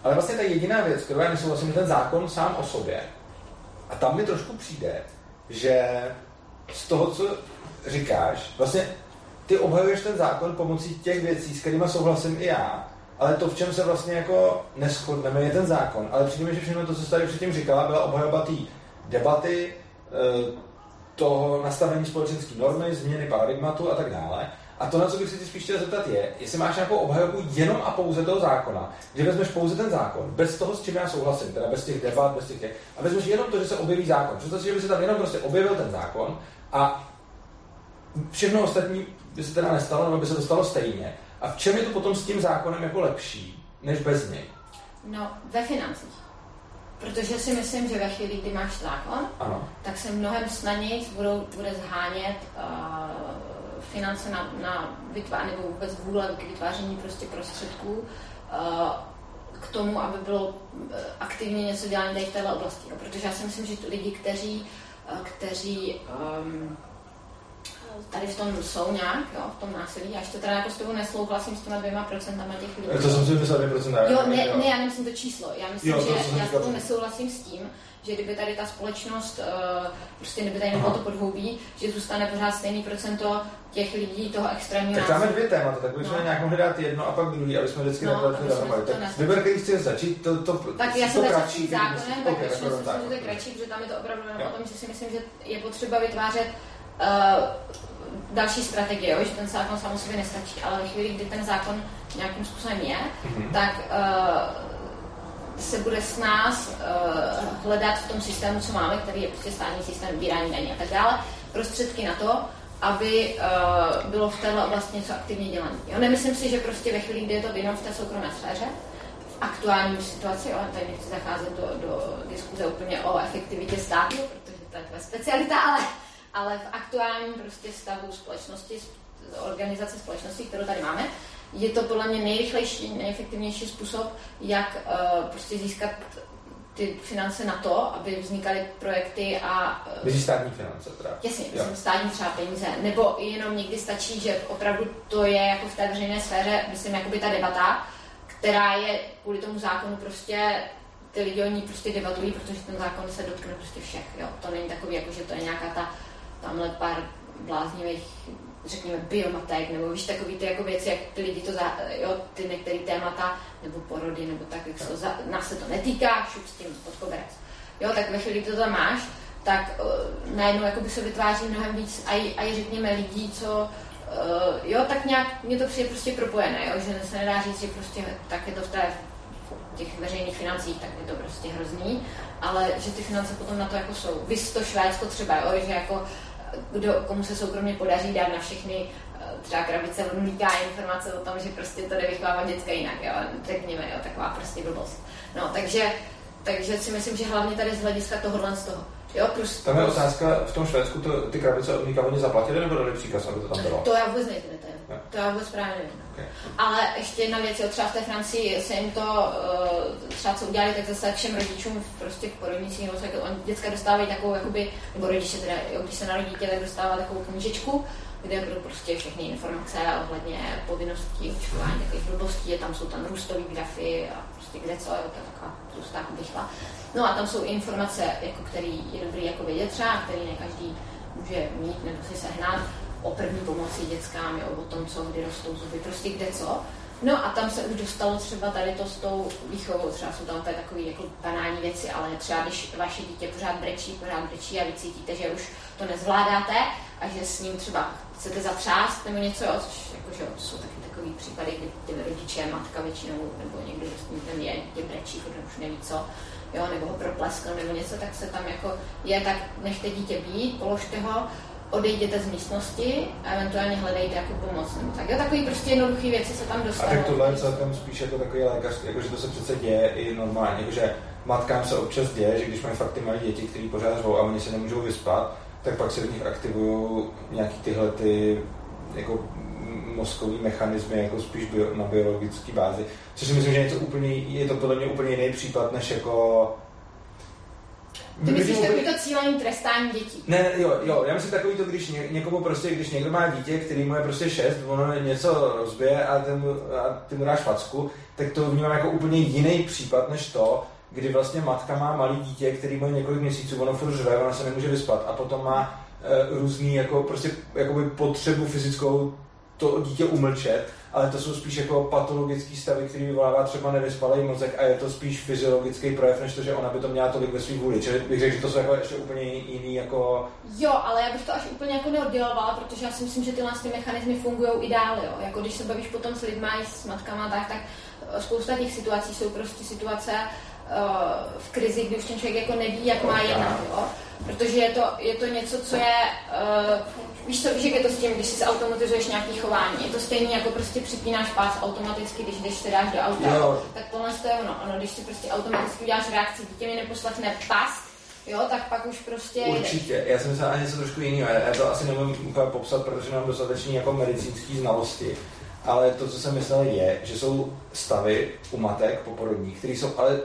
Ale vlastně ta jediná věc, kterou já nesouhlasím, je ten zákon sám o sobě. A tam mi trošku přijde, že z toho, co říkáš, vlastně ty obhajuješ ten zákon pomocí těch věcí, s kterými souhlasím i já, ale to, v čem se vlastně jako neschodneme, je ten zákon. Ale přijde mi, že všechno to, co jsi tady předtím říkala, byla obhajoba debaty, eh, toho nastavení společenské normy, změny paradigmatu a tak dále. A to, na co bych se ti spíš chtěl zeptat, je, jestli máš nějakou obhajobu jenom a pouze toho zákona, že vezmeš pouze ten zákon, bez toho, s čím já souhlasím, teda bez těch debat, bez těch, těch a vezmeš jenom to, že se objeví zákon. Představ si, že by se tam jenom prostě objevil ten zákon a všechno ostatní by se teda nestalo, nebo by se to stalo stejně. A v čem je to potom s tím zákonem jako lepší, než bez něj? No, ve financích. Protože si myslím, že ve chvíli, kdy máš zákon, ano. tak se mnohem snadněji budou, bude zhánět uh, finance na, na vytváření, nebo vůbec vůle k vytváření prostě prostředků uh, k tomu, aby bylo eh, aktivně něco tady v této oblasti. No, protože já si myslím, že lidi, kteří, kteří um, tady v tom jsou nějak, jo, v tom násilí. Já ještě teda jako s tebou nesouhlasím s těma dvěma procentama těch lidí. To jsem si myslel dvě procenta. Jo, ne, ne, já nemyslím to číslo. Já myslím, jo, že já s tebou nesouhlasím s tím, že kdyby tady ta společnost, uh, prostě kdyby tady nebylo to podhoubí, že zůstane pořád stejný procento těch lidí, toho extrémního Tak máme dvě témata, tak bychom no. nějak mohli dát jedno a pak druhý, aby jsme vždycky no, nepletli dohromady. Tak vyber, který chci začít, to, to, tak já jsem kratší, zákonem, tak okay, myslím, že to je kratší, protože tam je to opravdu jenom o tom, že si myslím, že je potřeba vytvářet uh, další strategie, jo, že ten zákon sám sobě nestačí, ale ve chvíli, kdy ten zákon nějakým způsobem je, mm-hmm. tak uh, se bude s nás uh, hledat v tom systému, co máme, který je prostě státní systém vybírání daní a tak dále, prostředky na to, aby uh, bylo v téhle oblasti něco aktivně dělané. Jo? Nemyslím si, že prostě ve chvíli, kdy je to jenom v té soukromé sféře, v aktuální situaci, jo, tady nechci zacházet do, do diskuze úplně o efektivitě státu, protože to je tvoje specialita, ale ale v aktuálním prostě stavu společnosti, organizace společnosti, kterou tady máme, je to podle mě nejrychlejší, nejefektivnější způsob, jak uh, prostě získat ty finance na to, aby vznikaly projekty a... Uh, Myslíš státní finance teda? Jasně, myslím státní třeba peníze. Nebo jenom někdy stačí, že opravdu to je jako v té veřejné sféře, myslím, jakoby ta debata, která je kvůli tomu zákonu prostě ty lidi o ní prostě debatují, protože ten zákon se dotkne prostě všech. Jo? To není takový, jako že to je nějaká ta tamhle pár bláznivých řekněme, biomatek, nebo víš, takový ty jako věci, jak ty lidi to, za, jo, ty některé témata, nebo porody, nebo tak, jak se to za, nás se to netýká, šup s tím pod koberec. Jo, tak ve chvíli, kdy to tam máš, tak uh, najednou jako by se vytváří mnohem víc a i řekněme lidí, co uh, jo, tak nějak mě to přijde prostě propojené, jo, že se nedá říct, že prostě tak je to v té těch veřejných financích, tak je to prostě hrozný, ale že ty finance potom na to jako jsou. Vy to Švédsko třeba, jo, že jako kdo, komu se soukromně podaří dát na všechny eh, třeba krabice od mlíka informace o tom, že prostě to jde vychovávat děcka jinak, jo, řekněme, jo, taková prostě blbost. No, takže, takže si myslím, že hlavně tady z hlediska tohohle z toho. Jo, prostě Tam je otázka, v tom Švédsku to, ty krabice od mlíka oni zaplatili nebo dali příkaz, aby to tam bylo? To já vůbec nejsem detail. Jo. To já vůbec právě nevím. Okay. Ale ještě jedna věc, jo, třeba v té Francii se jim to, eh, třeba co udělali, tak zase všem rodičům prostě v porodnici, nebo tak on děcka dostávají takovou, jakoby, nebo rodiče teda, jo, když se narodí dítě, tak dostává takovou knížečku, kde budou prostě všechny informace ohledně povinností, očkování, takových blbostí, tam jsou tam růstové grafy a prostě kde co, jo, to je taková tlustá bychla. No a tam jsou informace, jako který je dobrý jako vědět třeba, který ne každý může mít nebo si sehnat o první pomoci dětskám, jo, o tom, co kdy rostou zuby, prostě kde co. No a tam se už dostalo třeba tady to s tou výchovou, třeba jsou tam takové jako banální věci, ale třeba když vaše dítě pořád brečí, pořád brečí a vy cítíte, že už to nezvládáte a že s ním třeba chcete zatřást nebo něco, jo, což jako, že, to jsou taky takový případy, kdy ty rodiče, matka většinou, nebo někdo, kdo s ním ten je, dítě brečí, protože už neví co, jo, nebo ho propleskl nebo něco, tak se tam jako je, tak nechte dítě být, položte ho, odejděte z místnosti a eventuálně hledejte jako pomoc. Nebo tak. Jo, takový prostě jednoduché věci se tam dostanou. A tak tohle je celkem spíš jako takový lékař, jako že to se přece děje i normálně, jakože matkám se občas děje, že když mají fakt ty malé děti, které pořád řvou a oni se nemůžou vyspat, tak pak se v nich aktivují nějaký tyhle ty jako mozkový mechanismy jako spíš bio, na biologické bázi. Což si myslím, že je to úplně, je to podle mě úplně jiný případ, než jako ty myslíš takový to cílení trestání dětí? Ne, jo, jo, já myslím takový to, když ně, někomu prostě, když někdo má dítě, který mu je prostě šest, ono něco rozbije a ty mu, a ty mu dáš facku, tak to vnímám jako úplně jiný případ než to, kdy vlastně matka má malý dítě, který má několik měsíců, ono furt žve, ona se nemůže vyspat a potom má e, různý jako prostě jakoby potřebu fyzickou to dítě umlčet, ale to jsou spíš jako patologické stavy, které vyvolává třeba nevyspalý mozek a je to spíš fyziologický projev, než to, že ona by to měla tolik ve svým vůli. Čili bych řekl, že to jsou jako ještě úplně jiný jako... Jo, ale já bych to až úplně jako neoddělovala, protože já si myslím, že tyhle ty mechanismy fungují i dál, jo. Jako když se bavíš potom s lidmi, s matkama, tak, tak spousta těch situací jsou prostě situace, uh, v krizi, kdy už ten člověk jako neví, jak má jednat, jo? protože je to, je to něco, co je, uh, víš co, víš, jak je to s tím, když si automatizuješ nějaký chování, je to stejné jako prostě připínáš pás automaticky, když jdeš se dáš do auta, jo. tak tohle to je ono, ono, když si prostě automaticky uděláš reakci, dítě mi neposlechne pas, Jo, tak pak už prostě... Určitě, já jsem myslel ani něco trošku jiného, já to asi nemůžu úplně popsat, protože mám dostatečný jako medicínské znalosti, ale to, co jsem myslel, je, že jsou stavy u matek poporodních, které jsou ale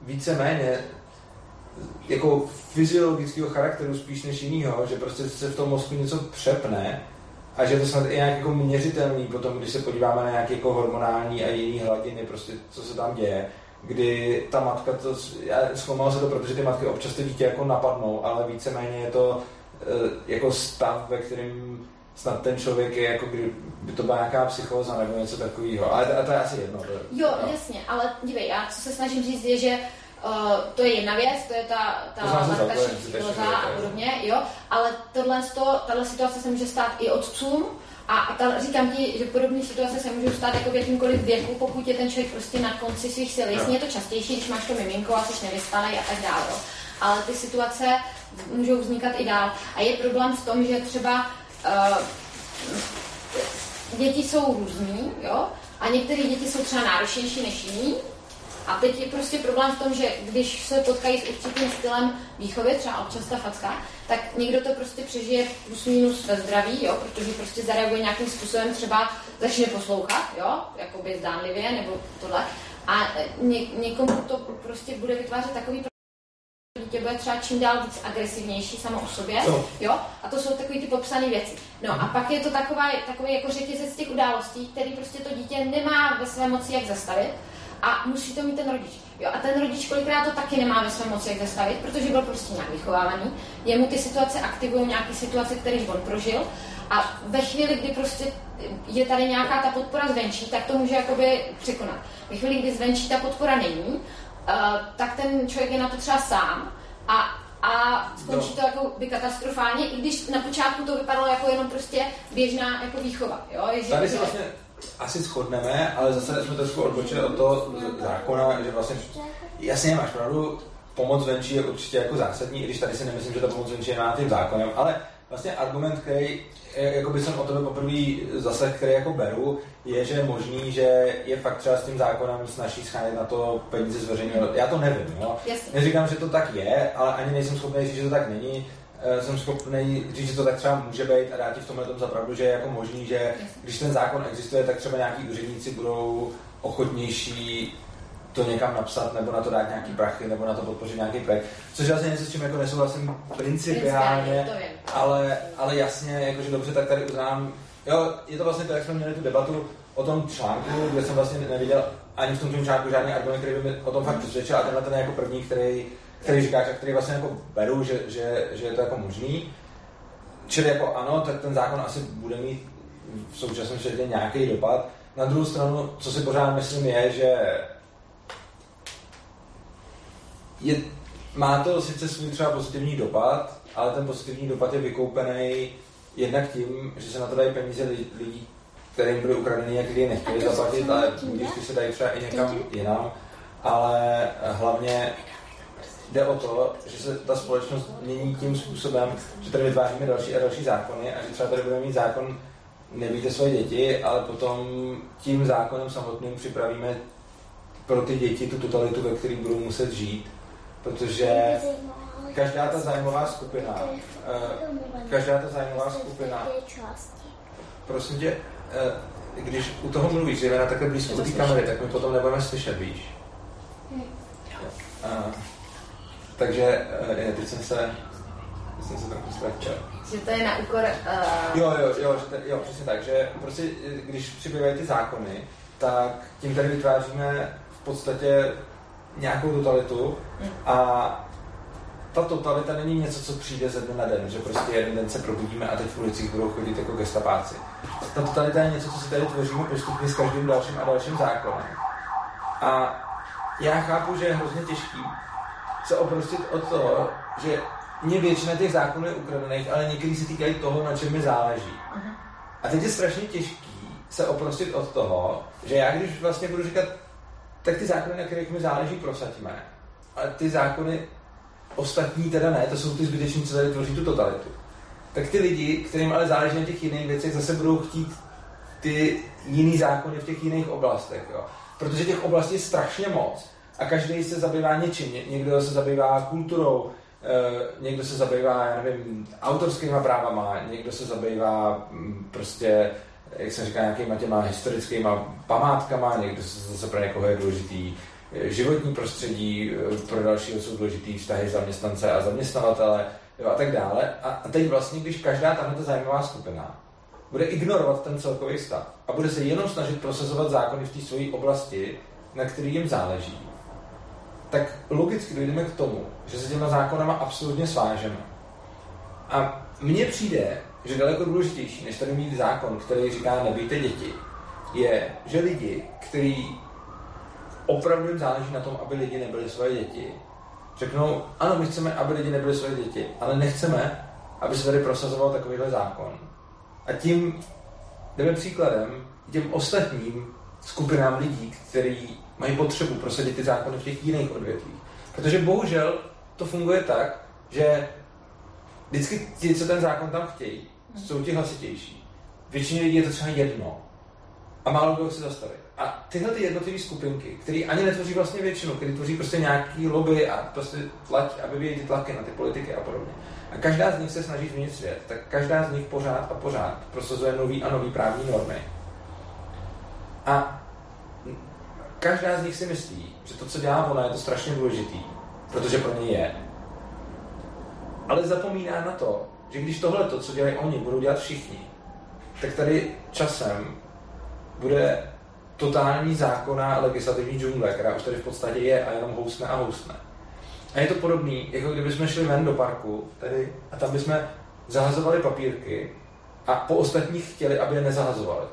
víceméně jako fyziologického charakteru spíš než jinýho, že prostě se v tom mozku něco přepne a že to snad je nějak jako měřitelný potom, když se podíváme na nějaké jako hormonální a jiný hladiny, prostě co se tam děje, kdy ta matka, to, já zkoumal se to, protože ty matky občas ty dítě jako napadnou, ale víceméně je to e, jako stav, ve kterém snad ten člověk je jako kdyby to byla nějaká psychóza nebo něco takového. Ale to, to je asi jedno. To, jo, jo, jasně, ale dívej, já co se snažím říct je, že Uh, to je jedna věc, to je ta, ta laktační psychóza a podobně, jo, ale tohle, tahle situace se může stát i otcům, a, a ta, říkám ti, že podobné situace se můžou stát jako v jakýmkoliv věku, pokud je ten člověk prostě na konci svých sil. Jasně je to častější, když máš to miminko a jsi nevystalej a tak dále. Ale ty situace můžou vznikat i dál. A je problém v tom, že třeba uh, děti jsou různý, jo, a některé děti jsou třeba náročnější než jiný, a teď je prostě problém v tom, že když se potkají s určitým stylem výchovy, třeba občas ta facka, tak někdo to prostě přežije plus minus ve zdraví, jo, protože prostě zareaguje nějakým způsobem, třeba začne poslouchat, jo, jakoby zdánlivě nebo tohle. A ně, někomu to prostě bude vytvářet takový dítě bude třeba čím dál víc agresivnější samo o sobě, no. jo, a to jsou takové ty popsané věci. No a pak je to taková, takový jako řetězec těch událostí, který prostě to dítě nemá ve své moci jak zastavit a musí to mít ten rodič. Jo, a ten rodič kolikrát to taky nemá ve své moci jak zastavit, protože byl prostě nějak vychovávaný. Jemu ty situace aktivují nějaké situace, které on prožil a ve chvíli, kdy prostě je tady nějaká ta podpora zvenčí, tak to může jakoby překonat. Ve chvíli, kdy zvenčí ta podpora není, uh, tak ten člověk je na to třeba sám a a skončí no. to jako by katastrofálně, i když na počátku to vypadalo jako jenom prostě běžná jako výchova. Jo? Je, Tady se vlastně asi shodneme, ale zase jsme trošku odbočili od toho zákona, že vlastně jasně máš pravdu, pomoc venčí je určitě jako zásadní, i když tady si nemyslím, že ta pomoc venčí je na tím zákonem, ale vlastně argument, který jako by jsem o tebe poprvé zase, který jako beru, je, že je možný, že je fakt třeba s tím zákonem snaží schánět na to peníze z veřejného. Já to nevím, jo. Neříkám, že to tak je, ale ani nejsem schopný říct, že to tak není. Eh, jsem schopný říct, že to tak třeba může být a dát ti v tomhle tom zapravdu, že je jako možný, že když ten zákon existuje, tak třeba nějaký úředníci budou ochotnější to někam napsat, nebo na to dát nějaký prachy, nebo na to podpořit nějaký projekt. Což je vlastně něco, s čím jako nesouhlasím principiálně, ale, ale jasně, jakože dobře, tak tady uznám, jo, je to vlastně to, jak jsme měli tu debatu o tom článku, kde jsem vlastně neviděl ani v tom článku žádný argument, který by mi o tom fakt přesvědčil, a tenhle ten je jako první, který, který říkáš a který vlastně jako beru, že, že, že je to jako možný. Čili jako ano, tak ten zákon asi bude mít v současném světě nějaký dopad. Na druhou stranu, co si pořád myslím, je, že je, má to sice svůj třeba pozitivní dopad, ale ten pozitivní dopad je vykoupený jednak tím, že se na to dají peníze lidí, kterým byly ukradený, jak lidi nechtěli zaplatit, ale když se dají třeba i někam jinam. Ale hlavně jde o to, že se ta společnost mění tím způsobem, že tady vytváříme další a další zákony a že třeba tady budeme mít zákon nevíte svoje děti, ale potom tím zákonem samotným připravíme pro ty děti tu totalitu, ve které budou muset žít protože každá ta zájmová skupina, eh, každá ta zájmová skupina, prosím tě, eh, když u toho mluvíš, že na takhle blízko té kamery, tak my potom nebudeme slyšet, víš? Hm. Uh, takže uh, teď jsem se, jsem se trochu ztratil. Že to je na úkor... Uh... Jo, jo, jo, že to, jo, přesně tak, že prostě, když přibývají ty zákony, tak tím tady vytváříme v podstatě nějakou totalitu a ta totalita není něco, co přijde ze dne na den, že prostě jeden den se probudíme a teď v ulicích budou chodit jako gestapáci. Ta totalita je něco, co si tady tvoříme postupně s každým dalším a dalším zákonem. A já chápu, že je hrozně těžký se oprostit od toho, že mě většina těch zákonů je ukradených, ale někdy se týkají toho, na čem mi záleží. A teď je strašně těžký se oprostit od toho, že já když vlastně budu říkat, tak ty zákony, na kterých mi záleží, prosaďme. Ale ty zákony ostatní teda ne, to jsou ty zbyteční, co tady tvoří tu totalitu. Tak ty lidi, kterým ale záleží na těch jiných věcech, zase budou chtít ty jiný zákony v těch jiných oblastech. Jo? Protože těch oblastí je strašně moc a každý se zabývá něčím. Ně- někdo se zabývá kulturou, e, někdo se zabývá, já nevím, autorskýma právama, někdo se zabývá m, mm, prostě jak jsem říkal, nějakýma těma historickýma památkama, někdo se zase pro někoho je důležitý eh, životní prostředí, eh, pro dalšího jsou důležitý vztahy zaměstnance a zaměstnavatele jo, a tak dále. A teď vlastně, když každá tahle zájmová skupina bude ignorovat ten celkový stav a bude se jenom snažit prosazovat zákony v té své oblasti, na který jim záleží, tak logicky dojdeme k tomu, že se těma zákonama absolutně svážeme. A mně přijde, že daleko důležitější, než tady mít zákon, který říká nebijte děti, je, že lidi, kteří opravdu jim záleží na tom, aby lidi nebyli svoje děti, řeknou, ano, my chceme, aby lidi nebyli svoje děti, ale nechceme, aby se tady prosazoval takovýhle zákon. A tím jdeme příkladem těm ostatním skupinám lidí, kteří mají potřebu prosadit ty zákony v těch jiných odvětvích. Protože bohužel to funguje tak, že vždycky ti, co ten zákon tam chtějí, jsou ti hlasitější. Většině lidí je to třeba jedno. A málo kdo se zastaví. A tyhle ty jednotlivé skupinky, které ani netvoří vlastně většinu, které tvoří prostě nějaký lobby a prostě tlak, aby vyvíjí ty tlaky na ty politiky a podobně. A každá z nich se snaží změnit svět, tak každá z nich pořád a pořád prosazuje nový a nový právní normy. A každá z nich si myslí, že to, co dělá ona, je to strašně důležitý, protože pro ně je. Ale zapomíná na to, že když tohle, to, co dělají oni, budou dělat všichni, tak tady časem bude totální zákonná legislativní džungle, která už tady v podstatě je a jenom housne a housne. A je to podobný, jako kdybychom šli ven do parku tady, a tam bychom zahazovali papírky a po ostatních chtěli, aby je nezahazovali.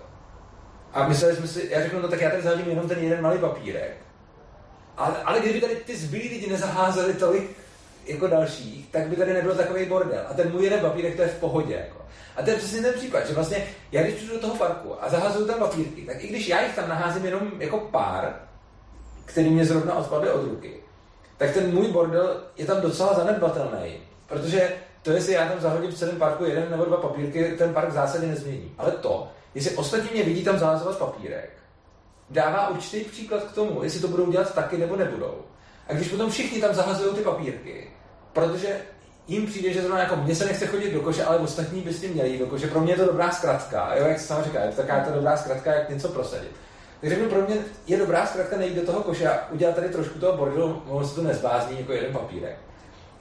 A mysleli jsme si, já řeknu, no tak já tady zahodím jenom ten jeden malý papírek. Ale, ale kdyby tady ty zbylí lidi nezaházeli tolik jako dalších, tak by tady nebyl takový bordel. A ten můj jeden papírek, to je v pohodě. Jako. A to je přesně ten případ, že vlastně já když přijdu do toho parku a zahazuju tam papírky, tak i když já jich tam naházím jenom jako pár, který mě zrovna odpadly od ruky, tak ten můj bordel je tam docela zanedbatelný. Protože to, jestli já tam zahodím v celém parku jeden nebo dva papírky, ten park v zásadě nezmění. Ale to, jestli ostatní mě vidí tam zahazovat papírek, dává určitý příklad k tomu, jestli to budou dělat taky nebo nebudou. A když potom všichni tam zahazují ty papírky, protože jim přijde, že zrovna jako mně se nechce chodit do koše, ale ostatní by s tím měli do koše. Pro mě je to dobrá zkratka, jo, jak se sama říká, je to taková to dobrá zkratka, jak něco prosadit. Takže pro mě je dobrá zkratka nejít do toho koše a udělat tady trošku toho bordelu, mohlo se to nezbázní jako jeden papírek.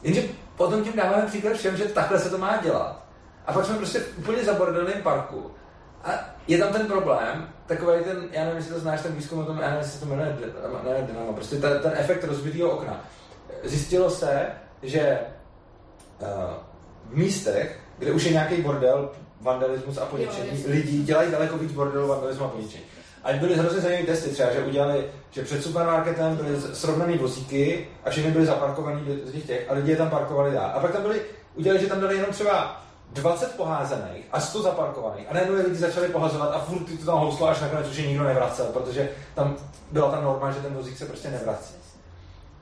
Jenže potom tím dáváme příklad všem, že takhle se to má dělat. A pak jsme prostě úplně za bordelným parku. A je tam ten problém, takový ten, já nevím, jestli to znáš, ten výzkum o tom, já nevím, jestli to jmenuje ne, dynamo, prostě ten, ten efekt rozbitého okna. Zjistilo se, že uh, v místech, kde už je nějaký bordel, vandalismus a poničení, lidi dělají daleko víc bordelů, vandalismu a poničení. A byly hrozně zajímavé testy, třeba, že udělali, že před supermarketem byly srovnané vozíky a všechny byly zaparkované z těch a lidi je tam parkovali dál. A pak tam byli, udělali, že tam dali jenom třeba 20 poházených a 100 zaparkovaných. A najednou lidi začali pohazovat a furt to tam houslo až nakonec už je nikdo nevracel, protože tam byla ta norma, že ten vozík se prostě nevrací.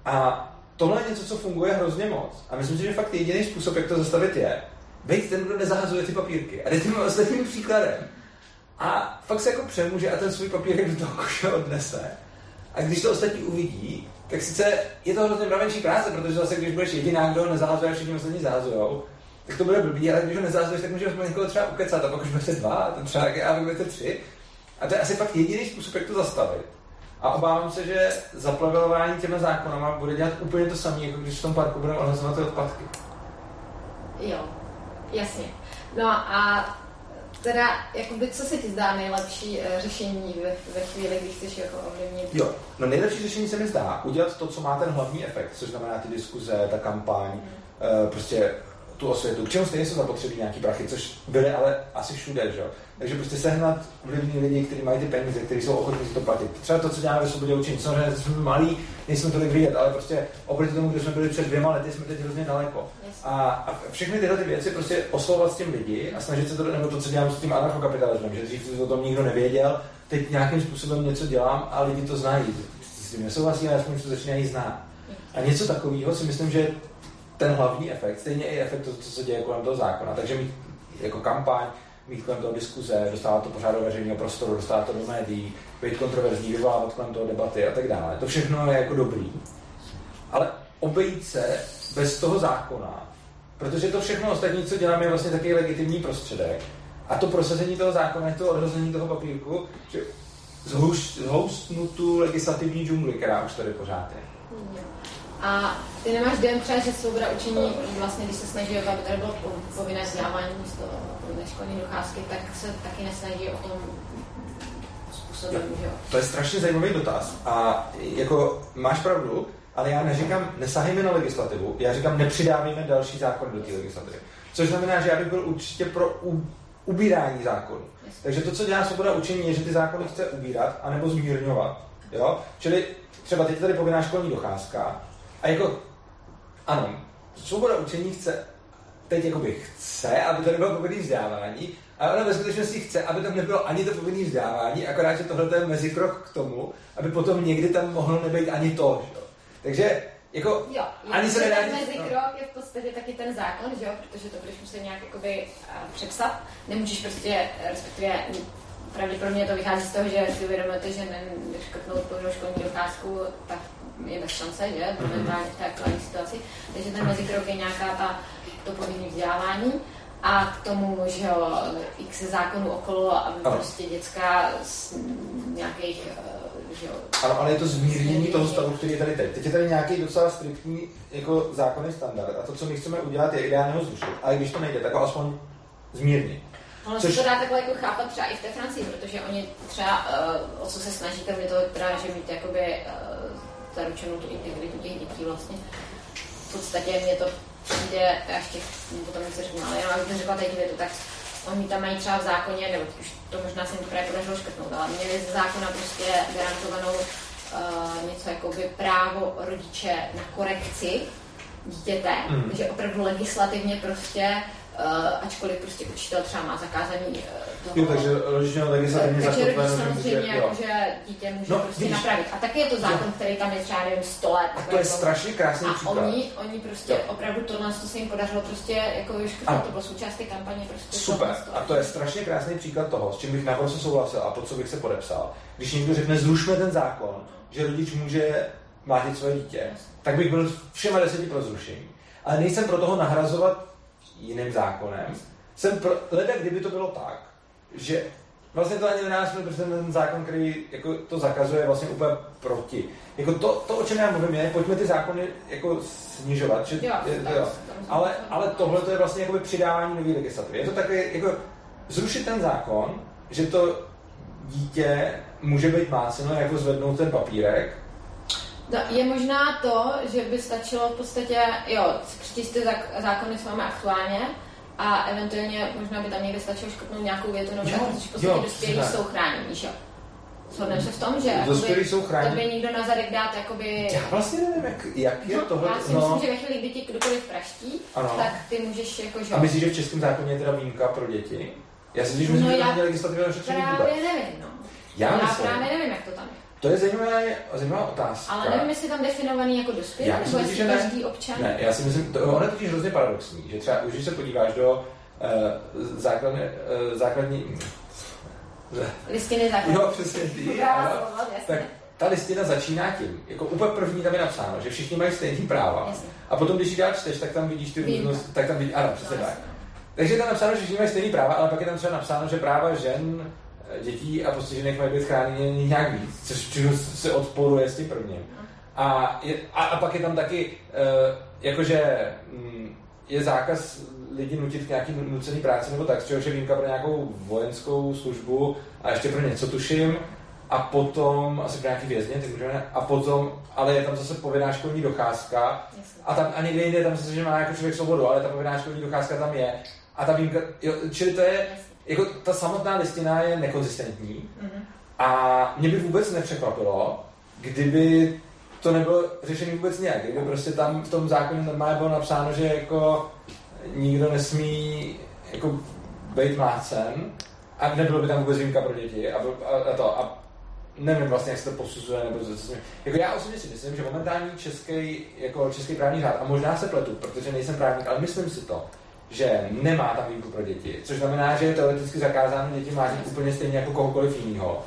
A tohle je něco, co funguje hrozně moc. A myslím si, že fakt jediný způsob, jak to zastavit je, vejít ten, kdo nezahazuje ty papírky. A jde tím příkladem. A fakt se jako přemůže a ten svůj papírek do toho koše odnese. A když to ostatní uvidí, tak sice je to hrozně mravenčí práce, protože zase, když budeš jediná, kdo nezahazuje všichni ostatní zahazujou, tak to bude blbý, ale když ho nezahazuješ, tak můžeš někoho třeba ukecat a pak už budete dva, ten třeba a vy budete tři. A to je asi fakt jediný způsob, jak to zastavit. A obávám se, že zaplevelování těmi zákonama bude dělat úplně to samé, jako když v tom parku budeme odhazovat ty odpadky. Jo, jasně. No a teda, jakoby, co se ti zdá nejlepší uh, řešení ve, ve chvíli, když chceš jako ovlivnit? Jo, no nejlepší řešení se mi zdá udělat to, co má ten hlavní efekt, což znamená ty diskuze, ta kampaň, hmm. uh, prostě tu osvětu, k čemu stejně jsou zapotřebí nějaký prachy, což byly ale asi všude, že? Takže prostě sehnat vlivní lidi, kteří mají ty peníze, kteří jsou ochotní si to platit. Třeba to, co děláme ve svobodě učení, samozřejmě jsme malí, nejsme tolik vidět, ale prostě oproti tomu, kde jsme byli před dvěma lety, jsme teď hrozně daleko. A, a, všechny tyhle ty věci prostě oslovovat s tím lidi a snažit se to, nebo to, co dělám s tím anarchokapitalismem, že dřív o tom nikdo nevěděl, teď nějakým způsobem něco dělám a lidi to znají. S tím nesouhlasí, ale aspoň to začínají znát. A něco takového si myslím, že ten hlavní efekt, stejně i efekt toho, co se děje kolem toho zákona. Takže mít jako kampaň, mít kolem toho diskuze, dostávat to pořád do veřejného prostoru, dostávat to do médií, být kontroverzní, vyvolávat kolem toho debaty a tak dále. To všechno je jako dobrý. Ale obejít se bez toho zákona, protože to všechno ostatní, co děláme, je vlastně takový legitimní prostředek. A to prosazení toho zákona to odhození toho papírku, že zhoustnu tu legislativní džungli, která už tady pořád je. A ty nemáš dojem třeba, že svoboda učení, vlastně když se snaží, aby tady bylo povinné vzdělávání místo školní docházky, tak se taky nesnaží o tom způsobem, že jo? To je strašně zajímavý dotaz. A jako máš pravdu, ale já neříkám, nesahejme na legislativu, já říkám, nepřidávejme další zákon do té legislativy. Což znamená, že já bych byl určitě pro u, ubírání zákonů. Takže to, co dělá svoboda učení, je, že ty zákony chce ubírat anebo zmírňovat. Jo? Čili třeba teď tady povinná školní docházka, a jako, ano, svoboda učení chce, teď jakoby chce, aby to nebylo povinné vzdělávání, a ona ve skutečnosti chce, aby tam nebylo ani to povinné vzdělávání, akorát, že tohle je mezikrok k tomu, aby potom někdy tam mohlo nebejt ani to. Že? Takže jako, jo, ani se nedá... Ten mezikrok je v podstatě taky ten zákon, že jo? protože to budeš muset nějak jakoby, uh, přepsat. Nemůžeš prostě, respektive pravděpodobně to vychází z toho, že si uvědomujete, že neškrtnout povinnou školní docházku, tak je bez šance, že, mhm. momentálně v té aktuální situaci. Takže ten mezikrok je nějaká ta, to povinné vzdělávání a k tomu, že jo, x zákonů okolo, aby ano. prostě dětská z nějakých eh, že jo, ano, ale je to zmírnění toho stavu, který je tady teď. Teď je tady nějaký docela striktní jako zákonný standard a to, co my chceme udělat, je ideálně ho zrušit. Ale když to nejde, tak ho aspoň zmírnit. Ono Což... se to dá takhle jako chápat třeba i v té Francii, protože oni třeba, uh, o co se snaží, tam je to teda, že mít jakoby uh, zaručenou tu integritu těch dětí vlastně. V podstatě mě to přijde, já ještě potom něco řeknu, ale já bych řekla teď větu, tak oni tam mají třeba v zákoně, nebo už to možná se mi právě podařilo škrtnout, ale měli z zákona prostě garantovanou uh, něco jako by právo rodiče na korekci dítěte, mm. takže opravdu legislativně prostě, ačkoliv prostě učitel třeba má zakázaný uh, toho. Jo, takže rodično legislativně takže rodič zakotveno, že samozřejmě jako, jo. že dítě může No, prostě vidíš. napravit. A taky je to zákon, který tam je třeba nevím, 100 let. A to je jako- strašně krásný a příklad. oni, oni prostě Jo. opravdu tohle to se jim podařilo prostě jako vyškrtnout, to bylo součást té kampaně prostě Super. A to je strašně krásný příklad toho, s čím bych naprosto souhlasil a pod co bych se podepsal. Když někdo řekne, zrušme ten zákon, že rodič může mlátit svoje dítě, tak bych byl všema deseti pro zrušení. Ale nejsem pro toho nahrazovat jiným zákonem. Jsem pro, leda, kdyby to bylo tak, že vlastně to ani nenásilný, protože ten zákon, který jako to zakazuje, je vlastně úplně proti. Jako to, to, o čem já mluvím, je, pojďme ty zákony jako snižovat. Že, Jo, je, tak, jo. Ale, ale tohle to je vlastně jakoby přidávání nové legislativy. Je to takové, jako zrušit ten zákon, že to dítě může být máceno, jako zvednout ten papírek. No, je možná to, že by stačilo v podstatě, jo, přečíst ty zák- zákony, co máme aktuálně, a eventuálně možná by tam někde stačilo škrtnout nějakou větu, nebo tak, protože v podstatě dospělí jsou chráněni, že jo? Shodneme se v tom, že Dospělí jsou chráněni. tobě nikdo na zadek dát jakoby... Já vlastně nevím, jak, jak je No, tohle. já si myslím, že ve chvíli, kdy ti kdokoliv praští, Ano. tak ty můžeš jako, že A myslíš, že v českém zákoně je teda výjimka pro děti? Já si myslím, No že já tam je legislativa ošetření vůbec. právě nevím, no. Já já myslím, právě nevím, jak to tam je. To je zajímavá, zajímavá otázka. Ale nevím, jestli je tam definovaný jako dospělý, nebo jestli že ne. každý občan. Ne, já si myslím, to, ono je totiž hrozně paradoxní, že třeba už když se podíváš do uh, základní, uh, základní Listiny základní. Jo, přesně ty. Ano. Tak ta listina začíná tím, jako úplně první tam je napsáno, že všichni mají stejný práva. Jasně. A potom, když ji dál čteš, tak tam vidíš ty různost, tak tam vidíš, ano, přesně No, tak. jasně. Takže je tam napsáno, že všichni mají stejný práva, ale pak je tam třeba napsáno, že práva žen, eh, dětí a postižených mají být chráněny nějak víc, což čeho se odporuje s tím prvním. A, je, a, a pak je tam taky, uh, jakože mm, je zákaz lidi nutit k nějaký nucený práci nebo tak, z čehož je výjimka pro nějakou vojenskou službu a ještě pro něco tuším. A potom, asi pro nějaký vězně, ty můžeme, a potom, ale je tam zase povinná školní docházka, a tam a někde jinde tam zase, že má jako člověk svobodu, ale ta povinná školní docházka tam je. A ta výjimka, jo, čili to je, jako ta samotná listina je nekonzistentní Mhm. a mě by vůbec nepřekvapilo, kdyby to nebylo řešený vůbec nějak, kdyby prostě tam v tom zákoně normálně bylo napsáno, že jako nikdo nesmí jako být mlácen a nebylo by tam vůbec výjimka pro děti a, a, a to a nevím vlastně, jak se to posuzuje, nebo co se jako já osobně si myslím, že momentální český, jako český právní řád, a možná se pletu, protože nejsem právník, ale myslím si to, že nemá tam výjimku pro děti, což znamená, že je teoreticky zakázáno děti mlátit úplně stejně jako kohokoliv jiného.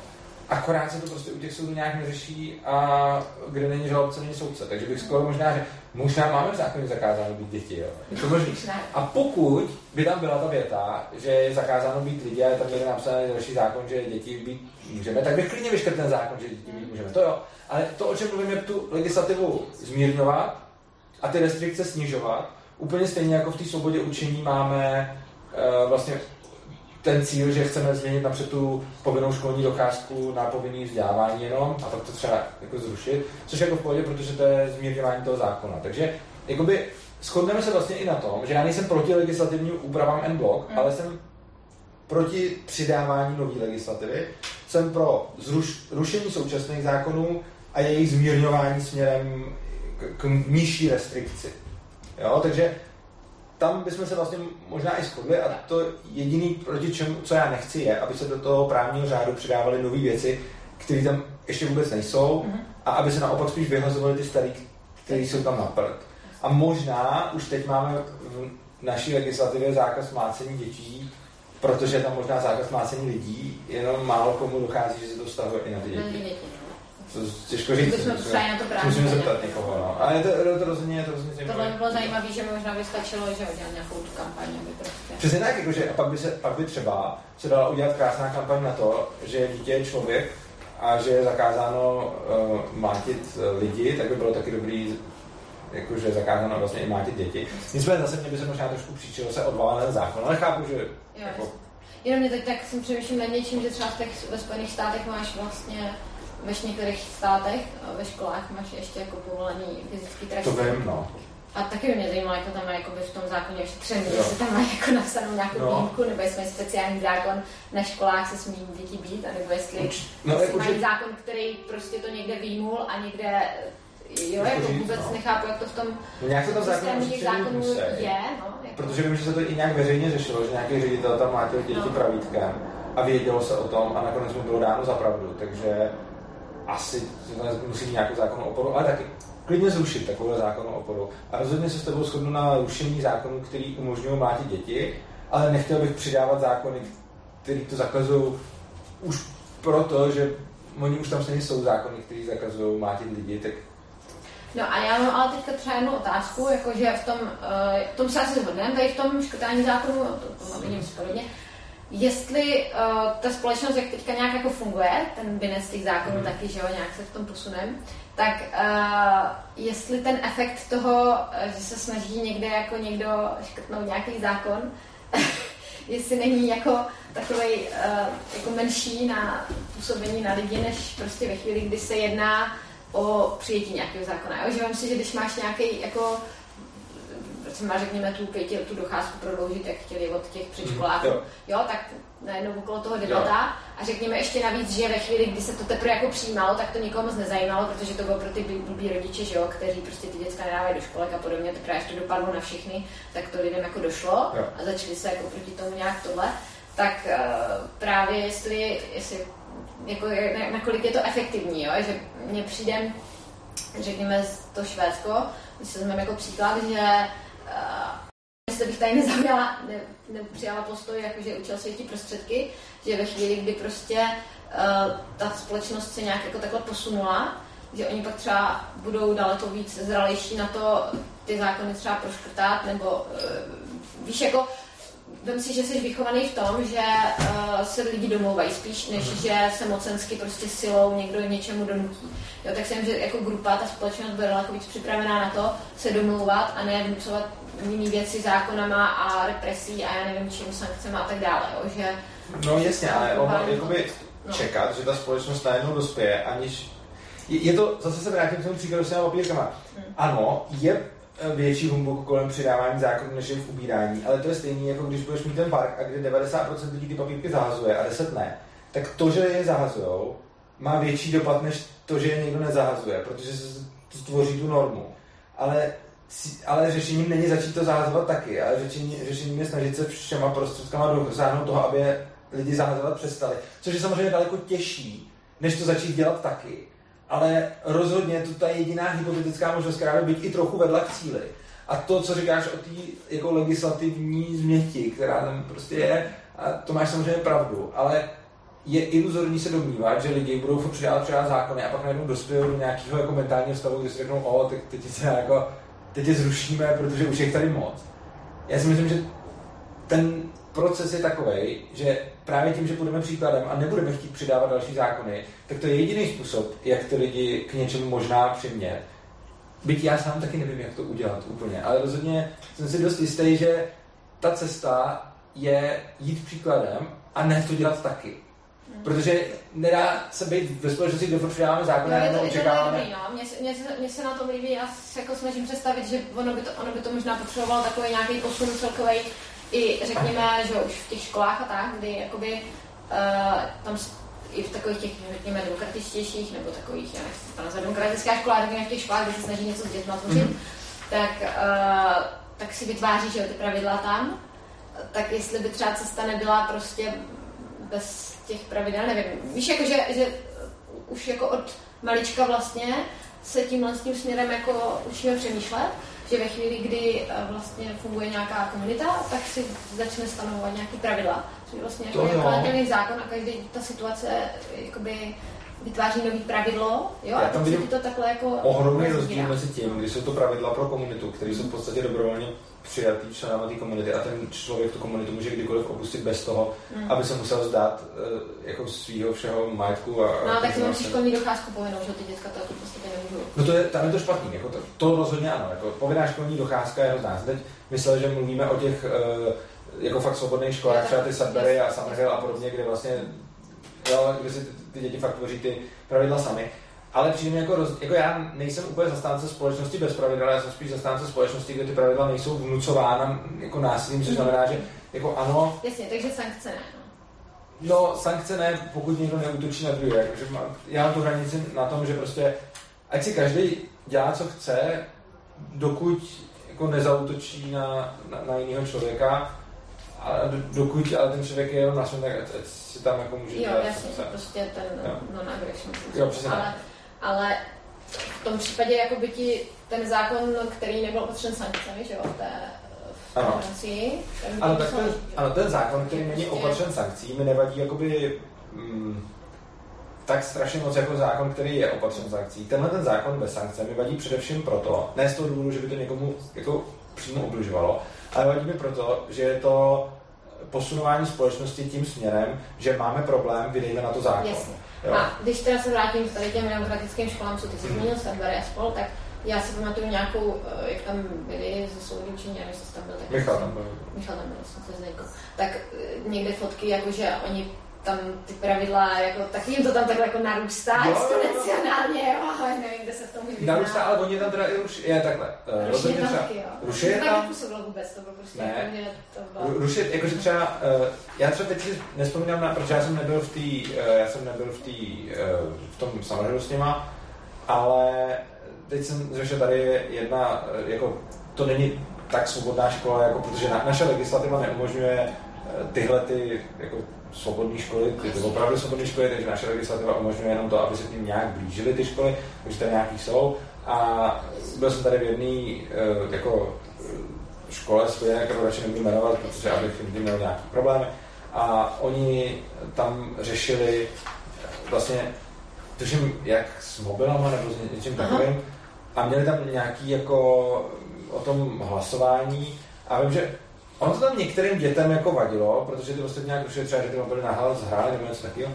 Akorát se to prostě u těch soudů nějak neřeší a kde není žalobce, není soudce. Takže bych skoro možná, že možná máme v zákoně zakázáno být děti, jo. Je to možný. A pokud by tam byla ta věta, že je zakázáno být lidi a je tam někde napsaný další zákon, že děti být můžeme, tak bych klidně vyškrtl ten zákon, že děti být můžeme. To jo. Ale to, o čem mluvím, je tu legislativu zmírňovat a ty restrikce snižovat. Úplně stejně jako v té svobodě učení máme uh, vlastně ten cíl, že chceme změnit napřed tu povinnou školní docházku na povinný vzdělávání jenom a pak to třeba jako zrušit, což je jako v pohodě, protože to je zmírňování toho zákona. Takže jakoby shodneme se vlastně i na tom, že já nejsem proti legislativním úpravám en bloc, Mm. ale jsem proti přidávání nové legislativy, jsem pro zruš, rušení současných zákonů a jejich zmírňování směrem k, k nižší restrikci. Jo, takže tam bychom se vlastně možná i shodli a to jediný, proti čemu, co já nechci, je, aby se do toho právního řádu přidávaly nové věci, které tam ještě vůbec nejsou Mhm. a aby se naopak spíš vyhazovaly ty staré, které jsou tam na prd. A možná už teď máme v naší legislativě zákaz mlácení dětí, protože tam možná zákaz mlácení lidí, jenom málo komu dochází, že se to vztahuje i na ty děti. děti. To těžko říct. Bychom psali na to právě. Musíme zeptat někoho, no. Ale je to, to rozhodně, je to rozhodně Tohle zajímavé. by bylo zajímavé, že by možná by stačilo, že udělat nějakou tu kampaň, aby prostě... Přesně tak, jakože a pak by, se, pak by třeba se dala udělat krásná kampaň na to, že dítě je člověk a že je zakázáno uh, mátit uh, lidi, tak by bylo taky dobrý jakože je zakázáno vlastně i mátit děti. Nicméně zase mě by se možná trošku příčilo se odvolat na zákon, ale chápu, že Jo, jako. Jenom mě teď tak jsem přemýšlím nad něčím, že třeba v těch, ve Spojených státech máš vlastně ve některých státech a ve školách máš ještě jako povolený fyzický trest. to vím, no. A taky by mě zajímalo, jako tam má jakoby v tom zákoně Jo. jestli tam má jako napsanou nějakou No. výjimku, nebo jestli mají speciální zákon, na školách se smí děti být, anebo jestli, Uč- no, jestli jako, mají že- zákon, který prostě to někde výjimul a někde Jo, Jako jako vůbec no. nechápu, jak to v tom No nějak to tam systému zákonů musí. je, no. Jako, Protože vím, že se to i nějak veřejně řešilo, že nějaký ředitel tam mátil děti No. pravítkem a vědělo se o tom a nakonec mu bylo dáno za pravdu, takže asi musí nějakou zákonu oporu, ale taky klidně zrušit takovou zákonu oporu. A rozhodně se s tebou shodnu na rušení zákonů, který umožňují mlátit děti, ale nechtěl bych přidávat zákony, které to zakazují už proto, že oni už tam stejně jsou zákony, které zakazují mlátit lidi, tak No a já mám ale teďka třeba jednu otázku, jakože v tom, uh, tom se asi zhodneme, tady v tom škrtání zákonu, to, to mám podobně, jestli uh, ta společnost, jak teďka nějak jako funguje, ten binec těch zákonů mm. taky, že jo, nějak se v tom posunem, tak uh, jestli ten efekt toho, že se snaží někde jako někdo škrtnout nějaký zákon, jestli není jako takový uh, jako menší na působení na lidi, než prostě ve chvíli, kdy se jedná o přijetí nějakého zákona. Jo? Že vám si, že když máš nějaký jako třeba řekněme tu pěti tu docházku prodloužit, jak chtěli od těch předškoláků, mm, jo. jo, tak najednou okolo toho debata jo. a řekněme ještě navíc, že ve chvíli, kdy se to teprve jako přijímalo, tak to nikomu moc nezajímalo, protože to bylo pro ty blbý rodiče, že jo, kteří prostě ty děcka nedávají do školek a podobně, tak až to dopadlo na všechny, tak to lidem jako došlo jo. a začali se jako proti tomu nějak tohle. Tak uh, právě jestli, jestli jako, nakolik je to efektivní, jo? že mně přijde, řekněme, to Švédsko, když se vezmeme jako příklad, že jestli bych tady nezaujala, ne, nepřijala postoj, jakože učil světí prostředky, že ve chvíli, kdy prostě uh, ta společnost se nějak jako takhle posunula, že oni pak třeba budou daleko víc zralejší na to ty zákony třeba proškrtat, nebo uh, víš, jako vem si, že jsi vychovaný v tom, že uh, se lidi domlouvají spíš, než mm. že se mocensky prostě silou někdo něčemu donutí. Jo, tak jsem, že jako grupa, ta společnost bude daleko víc připravená na to se domlouvat a ne vnucovat jiný věci zákonama a represí a já nevím čím, sankcemi a tak dále. Jo, že no jasně, ale ono jakoby no. čekat, že ta společnost najednou dospěje, aniž je, je to, zase se vrátím k tomu příkladu s těma papírkama. Hmm. Ano, je větší humbuk kolem přidávání zákonů, než je v ubírání. Ale to je stejné, jako když budeš mít ten park a kde 90% lidí ty papírky zahazuje a 10 ne, tak to, že je zahazujou, má větší dopad, než to, že je někdo nezahazuje, protože se tvoří tu normu. Ale, ale řešením není začít to zahazovat taky, ale řešení, řešením je snažit se všema prostředkama dosáhnout toho, aby lidi zahazovat přestali. Což je samozřejmě daleko těžší, než to začít dělat taky ale rozhodně to ta jediná hypotetická možnost, která by být i trochu vedla k cíli. A to, co říkáš o té jako legislativní změti, která tam prostě je, a to máš samozřejmě pravdu, ale je iluzorní se domnívat, že lidi budou přidávat třeba zákony a pak najednou dospějí do nějakého jako mentálního stavu, kdy si řeknou, o, teď, teď, se jako, teď je zrušíme, protože už je tady moc. Já si myslím, že ten proces je takový, že právě tím, že budeme příkladem a nebudeme chtít přidávat další zákony, tak to je jediný způsob, jak ty lidi k něčemu možná přimět. Byť já sám taky nevím, jak to udělat úplně, ale rozhodně jsem si dost jistý, že ta cesta je jít příkladem a ne to dělat taky. Hmm. Protože nedá se být ve společnosti, kde přidáváme zákony no, a to, očekáváme. No. Mně, mně, mně, se na tom líbí, já se jako snažím představit, že ono by to, ono by to možná potřebovalo takový nějaký posun celkový i řekněme, že už v těch školách a tak, kdy jakoby uh, tam i v takových těch, řekněme, demokratičtějších, nebo takových, já nechci to nazvat demokratická škola, řekněme v těch školách, kde se snaží něco s dětmi tvořit, mm-hmm. tak, uh, tak si vytváří, že ty pravidla tam, tak jestli by třeba cesta nebyla prostě bez těch pravidel, nevím. Víš, jako, že, že už jako od malička vlastně se tímhle s tím směrem jako učíme přemýšlet, že ve chvíli, kdy eh, vlastně funguje nějaká komunita, tak si začne stanovovat nějaké pravidla. Což vlastně jako je zákon a každý ta situace jakoby vytváří nový pravidlo, jo, Já tam vidím to takhle jako ohromný rozdíl mezi tím, když jsou to pravidla pro komunitu, které jsou v podstatě dobrovolně přijatý členama té komunity a ten člověk tu komunitu může kdykoliv opustit bez toho, mm. aby se musel zdát uh, jako svého všeho majetku. A, no, a tak si musíš školní docházku povinnou, že ty děcka to podstatě nemůžou. No to je, tam je to špatný, jako to, to rozhodně ano, jako povinná školní docházka je hrozná. Teď myslel, že mluvíme o těch uh, jako fakt svobodných školách, třeba ty Sudbury a Summerhill a podobně, kde vlastně jo, kde si ty, ty děti fakt tvoří ty pravidla sami. Ale přijde jako, roz, jako já nejsem úplně zastánce společnosti bez pravidel, já jsem spíš zastánce společnosti, kde ty pravidla nejsou vnucována jako násilím, což znamená, že jako ano. Jasně, takže sankce ne. No, no sankce ne, pokud někdo neútočí na druhé. Takže má, já mám tu hranici na tom, že prostě ať si každý dělá, co chce, dokud jako nezautočí na, na, na jiného člověka a dokud ale ten člověk je jenom na svém, tak ať si tam jako může Jo, jasně, to prostě ten non-aggression. Jo, přesně ale, ale v tom případě jako by ti ten zákon, který nebyl opatřen sankcemi, že jo, té, ano. Francii. Ano, tak ten, ano, ten zákon, který není prostě... opatřen sankcí, mi nevadí jakoby mm, tak strašně moc jako zákon, který je opatřen sankcí. Tenhle ten zákon bez sankce mi vadí především proto, ne z toho důvodu, že by to někomu jako přímo ubližovalo, ale vadí mi proto, že je to posunování společnosti tím směrem, že máme problém, vydejme na to zákon. Jasně. Jo. A když teda se vrátím tady těm demokratickým školám, co ty jsi mhm. zmínil, mm. a spol, tak já si pamatuju nějakou, eh, jak tam byli ze soudu, či nevím, jestli tam byl. Tak Michal tam byl. Michal tam byl, jsem se znejko. Tak eh, někde fotky, jakože oni tam ty pravidla, jako, tak jim to tam takhle jako narůstá jo, exponenciálně, jo, ale nevím, kde se v tom vyzná. Narůstá, ale oni tam teda i ruší, je takhle. Uh, ruší je tam taky, jo. Ruší je tam. nepůsobilo vůbec, to bylo prostě ne. jako, že to bylo. Ruší, jakože třeba, uh, já třeba teď si nespomínám na, protože já jsem nebyl v té, uh, já jsem nebyl v té, uh, v tom samozřejmě s něma, ale teď jsem řešil tady jedna, jako to není tak svobodná škola, jako protože na, naše legislativa neumožňuje tyhle ty jako svobodné školy, ty to opravdu svobodné školy, takže naše legislativa umožňuje jenom to, aby se k ním nějak blížily ty školy, takže tady nějaký jsou. A byl jsem tady v jedné eh, jako eh, škole spojené, kterou radši nebudu jmenovat, protože abych jim měl nějaký problémy. A oni tam řešili vlastně, tuším, jak s mobilama nebo s něčím takovým, a měli tam nějaký jako o tom hlasování a vím, že Ono to tam některým dětem jako vadilo, protože ty ostatní nějak rušili třeba, že ty mobily nahlas zhráli nebo něco takového.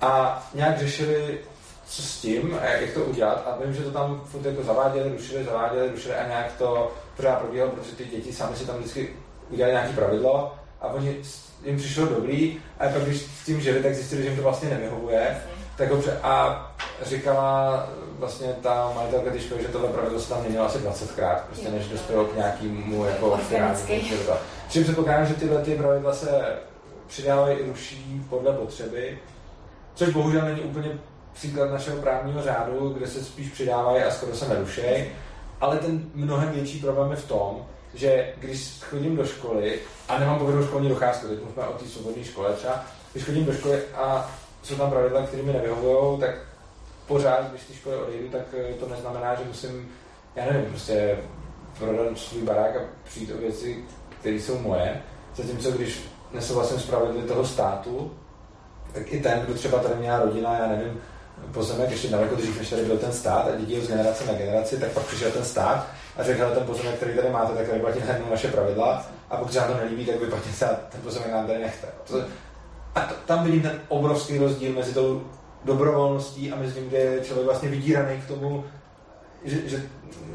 A nějak řešili, co s tím a jak to udělat. A vím, že to tam furt jako zaváděli, rušili, zaváděli, rušili a nějak to pořád probíhalo, protože ty děti sami si tam vždycky udělali nějaké pravidlo a oni jim přišlo dobrý a pak když s tím žili, tak zjistili, že jim to vlastně nevyhovuje. Tak dobře. A říkala vlastně ta majitelka té školy, že tohle pravidlo se tam měnilo asi 20krát, prostě než dospělo k nějakému jako finálnímu Čím se pokládám, že tyhle ty pravidla se přidávají i ruší podle potřeby, což bohužel není úplně příklad našeho právního řádu, kde se spíš přidávají a skoro se nerušejí. Ale ten mnohem větší problém je v tom, že když chodím do školy a nemám povinnou školní docházku, teď mluvíme o té svobodné škole třeba, když chodím do školy a jsou tam pravidla, které mi nevyhovují, tak pořád, když ty školy odejdu, tak eh, to neznamená, že musím, já nevím, prostě prodat svůj barák a přijít o věci, které jsou moje. Zatímco když nesouhlasím s pravidly toho státu, tak i ten, kdo třeba tady měla rodina, já nevím, pozemek ještě daleko dřív, než tady byl ten stát a dědí z generace na generaci, tak pak přišel ten stát a řekl, ten pozemek, který tady máte, tak tady platí naše pravidla a pokud se nám to nelíbí, tak vypadně se ten pozemek nám tady nechte. A to, tam vidím ten obrovský rozdíl mezi tou dobrovolností a mezi tím, kde je člověk vlastně vydíraný k tomu, že, že,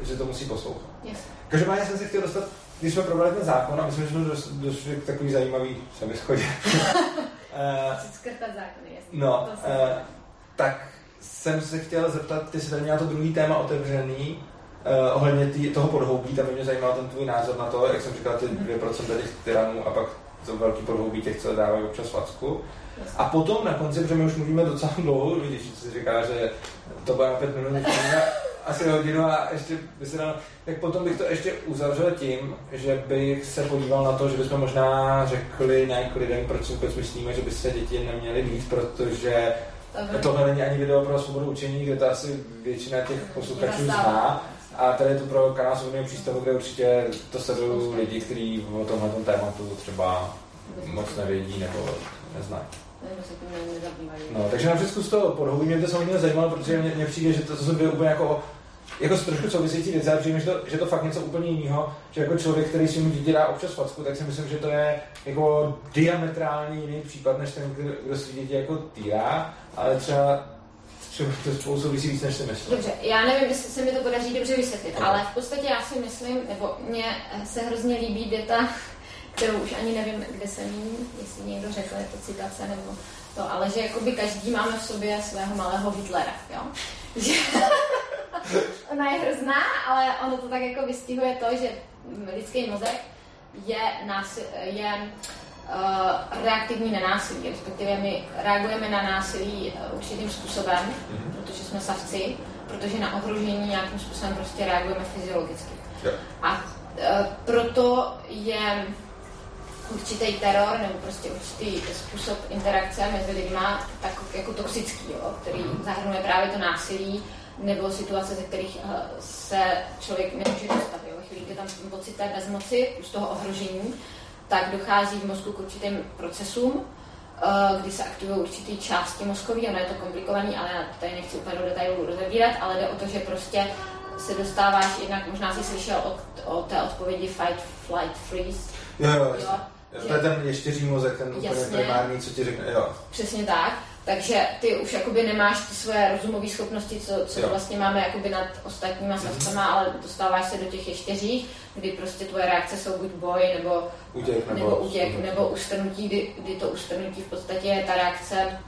že to musí poslouchat. Yes. Každopádně jsem se chtěl dostat, když jsme probrali ten zákon a myslím, že jsme došli k takový zajímavý sebeschodě. Skrtat zákony, jasně. No, uh, tak jsem se chtěl zeptat, ty jsi tady měla to druhý téma otevřený, uh, ohledně tý, toho podhoubí, tam by mě zajímal ten tvůj názor na to, jak jsem říkal, ty 2% těch tyranů a pak to velký podhoubí těch, co dávají občas facku. A potom na konci, protože my už mluvíme docela dlouho, když si říká, že to bude na pět minut, asi hodinu a ještě by se dal, tak potom bych to ještě uzavřel tím, že bych se podíval na to, že bychom možná řekli nějak lidem, proč vůbec myslíme, že by se děti neměly mít, protože tohle není ani video pro svobodu učení, kde to asi většina těch posluchačů zná. A tady je to pro kanál Svobodného přístavu, kde určitě to sledují lidi, kteří o tomhle tématu třeba moc nevědí nebo neznají. No, takže například zkus to podhoubí, mě to samozřejmě zajímalo, protože mě, mě přijde, že to, to jsou dvě úplně jako jako trošku související věci, ale přijde, že to, že to fakt něco úplně jiného, že jako člověk, který si mu dítě dá občas facku, tak si myslím, že to je jako diametrálně jiný případ, než ten, kdo, kdo si dítě jako týrá, ale třeba třeba to spolu souvisí víc, než si myslím. Dobře, já nevím, jestli se mi to podaří dobře vysvětlit, okay. ale v podstatě já si myslím, nebo mně se hrozně líbí věta, kterou už ani nevím, kde jsem jí, jestli někdo řekl, je to citace nebo to, ale že jakoby každý máme v sobě svého malého Hitlera, jo? ona je hrozná, ale ono to tak jako vystihuje to, že lidský mozek je, násil, je uh, reaktivní na násilí, respektive my reagujeme na násilí uh, určitým způsobem, mm-hmm. protože jsme savci, protože na ohrožení nějakým způsobem prostě reagujeme fyziologicky. Yeah. A uh, proto je určitý teror nebo prostě určitý způsob interakce mezi lidma tak jako toxický, jo, který mhm. zahrnuje právě to násilí nebo situace, ze kterých eh, se člověk nemůže dostat. Jo. Chvíli, kdy tam pocit té bezmoci, z toho ohrožení, tak dochází v mozku k určitým procesům, eh, kdy se aktivují určité části mozkové, ono je to komplikovaný, ale já tady nechci úplně do detailů rozebírat, ale jde o to, že prostě se dostáváš, jednak možná si slyšel o, o té odpovědi fight, flight, freeze. Jo, jo to je ten ještěří mozek, ten úplně primární, co ti řekne, jo. Přesně tak. Takže ty už jakoby nemáš ty svoje rozumové schopnosti, co, co vlastně máme jakoby nad ostatníma mm-hmm. savcama, ale dostáváš se do těch ještěřích, kdy prostě tvoje reakce jsou buď boj, nebo utěk, nebo, nebo, utěk, nebo ustrnutí, kdy, kdy to ustrnutí v podstatě je ta reakce,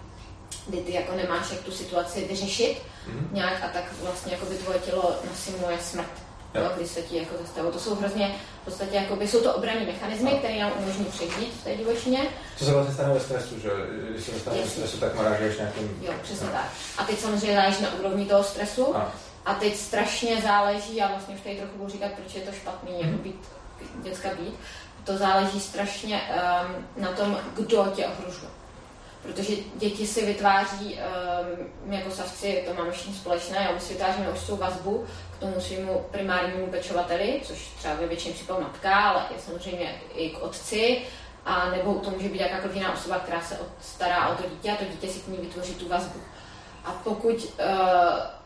kdy ty jako nemáš jak tu situaci vyřešit mm-hmm. nějak a tak vlastně jakoby tvoje tělo nasimuluje smrt jo. Jo, kdy se ti jako zastavují. To jsou hrozně, v podstatě jakoby, jsou to obranné mechanismy, které nám umožní přežít v té divočině. To se vlastně stane ve stresu, že když se dostane ve stresu, tak narážíš nějakým... Jo, přesně no. tak. A teď samozřejmě záleží na úrovni toho stresu. A. a teď strašně záleží, já vlastně už tady trochu budu říkat, proč je to špatný, jako být, děcka být, to záleží strašně um, na tom, kdo tě ohrožuje protože děti si vytváří, um, my jako savci to máme všichni společné, jo, my si vytváříme určitou vazbu tomu svému primárnímu pečovateli, což třeba ve většině případů matka, ale je samozřejmě i k otci, a nebo to může být jakákoliv jiná osoba, která se stará o to dítě a to dítě si k ní vytvoří tu vazbu. A pokud uh,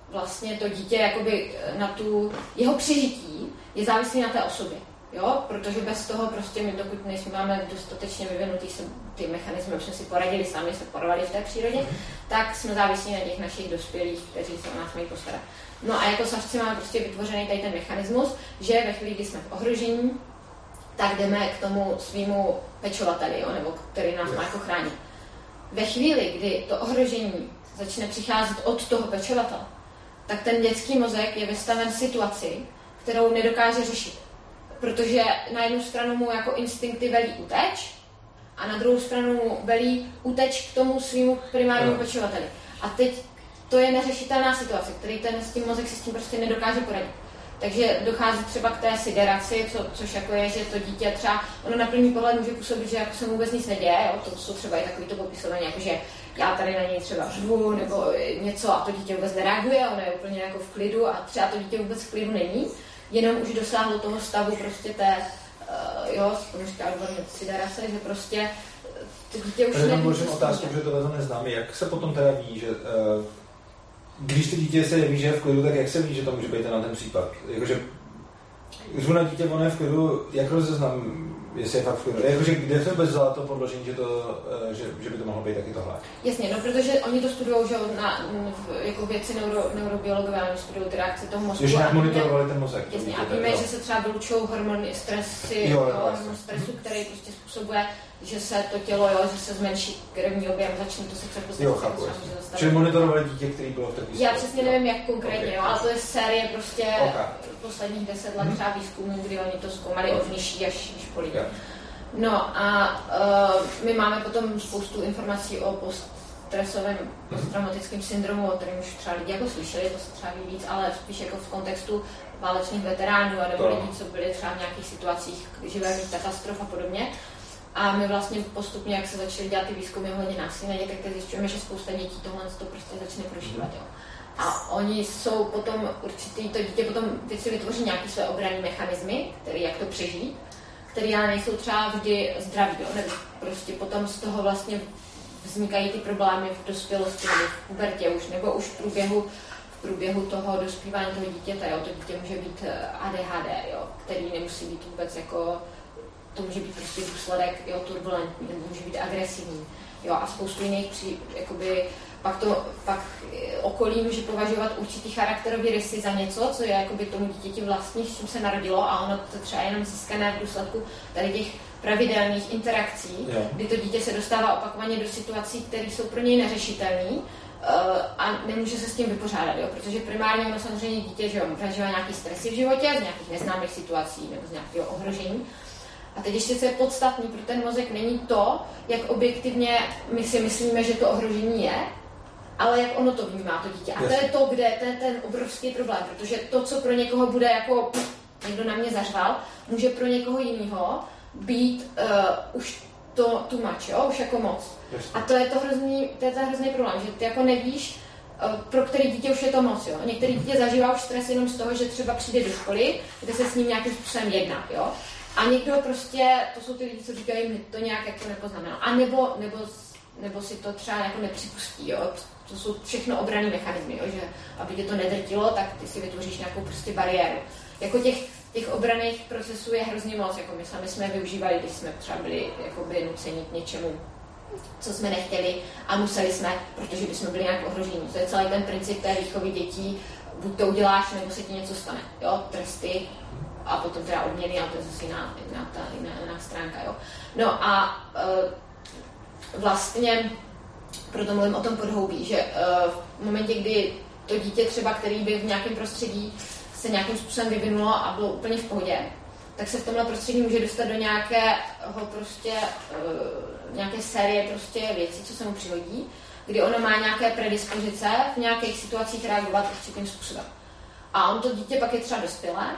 vlastně to dítě jakoby na tu, jeho přežití je závislý na té osobě. Jo? Protože bez toho prostě my, dokud nejsme máme dostatečně vyvinutý se, ty mechanismy, už jsme si poradili sami, se porovali v té přírodě, tak jsme závislí na těch našich dospělých, kteří se o nás mají postarat. No a jako savci máme prostě vytvořený tady ten mechanismus, že ve chvíli, kdy jsme v ohrožení, tak jdeme k tomu svýmu pečovateli, jo? nebo který nás má jako chránit. Ve chvíli, kdy to ohrožení začne přicházet od toho pečovatele, tak ten dětský mozek je vystaven situaci, kterou nedokáže řešit protože na jednu stranu mu jako instinkty velí uteč a na druhou stranu mu velí uteč k tomu svýmu primárnímu pečovateli. A teď to je neřešitelná situace, který ten s tím mozek si s tím prostě nedokáže poradit. Takže dochází třeba k té sideraci, co, což jako je, že to dítě třeba, ono na první pohled může působit, že jako se mu vůbec nic neděje, jo? to jsou třeba i takový to popisování, jako že já tady na něj třeba řvu nebo něco a to dítě vůbec nereaguje, ono je úplně jako v klidu a třeba to dítě vůbec v klidu není jenom už dosáhlo toho stavu prostě té, uh, jo, tomu říká odborně siderace, že prostě ty dítě už neví. Možná otázku, že to neznáme. Jak se potom teda ví, že uh, když to dítě se neví, že je v klidu, tak jak se ví, že to může být na ten případ? Jakože na dítě, ono je v klidu, jak rozeznám, jestli je fakt v klidu. Jakože kde se vůbec vzala to podložení, že, to, eh, že, že by to mohlo být taky tohle? Jasně, no protože oni to studují, že na, jako věci neuro, neurobiologové, oni studují ty reakce toho mozku. Že nějak monitorovali ten mozek. Jasně, a víme, že se třeba vylučují hormony stresy, jo, jo, hormon stresu, který prostě způsobuje že se to tělo, jo, že se zmenší krevní objem, začne to se přepostavit. Jo, chápu. Čili monitorovali dítě, který bylo v trpí. Já přesně nevím, jak konkrétně, okay. jo, ale to je série prostě okay. Posledních deset let mhm. třeba výzkumu, kdy oni to zkoumali od nižší až školy. No a uh, my máme potom spoustu informací o poststresovém mhm. posttraumatickém syndromu, o kterém už třeba lidi jako slyšeli, to se třeba ví víc, ale spíš jako v kontextu válečných veteránů a nebo lidí, co byli třeba v nějakých situacích živelných katastrof a podobně. A my vlastně postupně, jak se začaly dělat ty výzkumy ohledně násilí na dětech, tak zjišťujeme, že spousta dětí tohle to prostě začne prožívat. Jo. A oni jsou potom určitý, to dítě potom teď si vytvoří nějaké své obranné mechanismy, které jak to přežít, které ale nejsou třeba vždy zdraví, jo, nebo prostě potom z toho vlastně vznikají ty problémy v dospělosti nebo v pubertě už, nebo už v průběhu, v průběhu toho dospívání toho dítěte, jo, to dítě může být eh, ADHD, jo, který nemusí být vůbec jako to může být prostě důsledek jo, turbulentní, nebo může být agresivní. Jo, a spoustu jiných při, jakoby, pak to pak okolí může považovat určitý charakterový rysy za něco, co je jakoby tomu dítěti vlastní, s čím se narodilo a ono to třeba jenom získané v důsledku tady těch pravidelných interakcí, jo. kdy to dítě se dostává opakovaně do situací, které jsou pro něj neřešitelné uh, a nemůže se s tím vypořádat, jo? protože primárně ono samozřejmě dítě že jo, zažívá nějaký stresy v životě z nějakých neznámých situací nebo z nějakého ohrožení a teď ještě, co je podstatný pro ten mozek, není to, jak objektivně my si myslíme, že to ohrožení je, ale jak ono to vnímá, to dítě. A to je to, kde to je ten obrovský problém, protože to, co pro někoho bude jako pff, někdo na mě zařval, může pro někoho jiného být uh, už to tu mač, jo, už jako moc. Jasně. A to je to hrozný, to je ten hrozný problém, že ty jako nevíš, uh, pro který dítě už je to moc, jo. Některý dítě zažívá už stres jenom z toho, že třeba přijde do školy, kde se s ním nějakým způsobem jedná, jo. A někdo prostě, to jsou ty lidi, co říkají, mi to nějak jako nepoznamená. A nebo, nebo, nebo si to třeba jako nepřipustí, jo. To jsou všechno obraný mechanismy, jo, že aby tě to nedrtilo, tak ty si vytvoříš nějakou prostě bariéru. Jako těch, těch obraných procesů je hrozně moc, jako my sami jsme využívali, když jsme třeba byli jakoby nuceni k něčemu, co jsme nechtěli a museli jsme, protože bychom byli nějak ohrožení. To je celý ten princip té výchovy dětí, buď to uděláš, nebo se ti něco stane. Jo? Tresty a potom teda odměny, ale to je zase jiná, jiná, ta, jiná, jiná stránka. Jo? No a e, vlastně proto mluvím o tom podhoubí, že e, v momentě, kdy to dítě třeba, který by v nějakém prostředí se nějakým způsobem vyvinulo a bylo úplně v pohodě, tak se v tomhle prostředí může dostat do nějakého prostě, uh, nějaké série prostě věcí, co se mu přihodí, kdy ono má nějaké predispozice v nějakých situacích reagovat určitým způsobem. A on to dítě pak je třeba dospělé.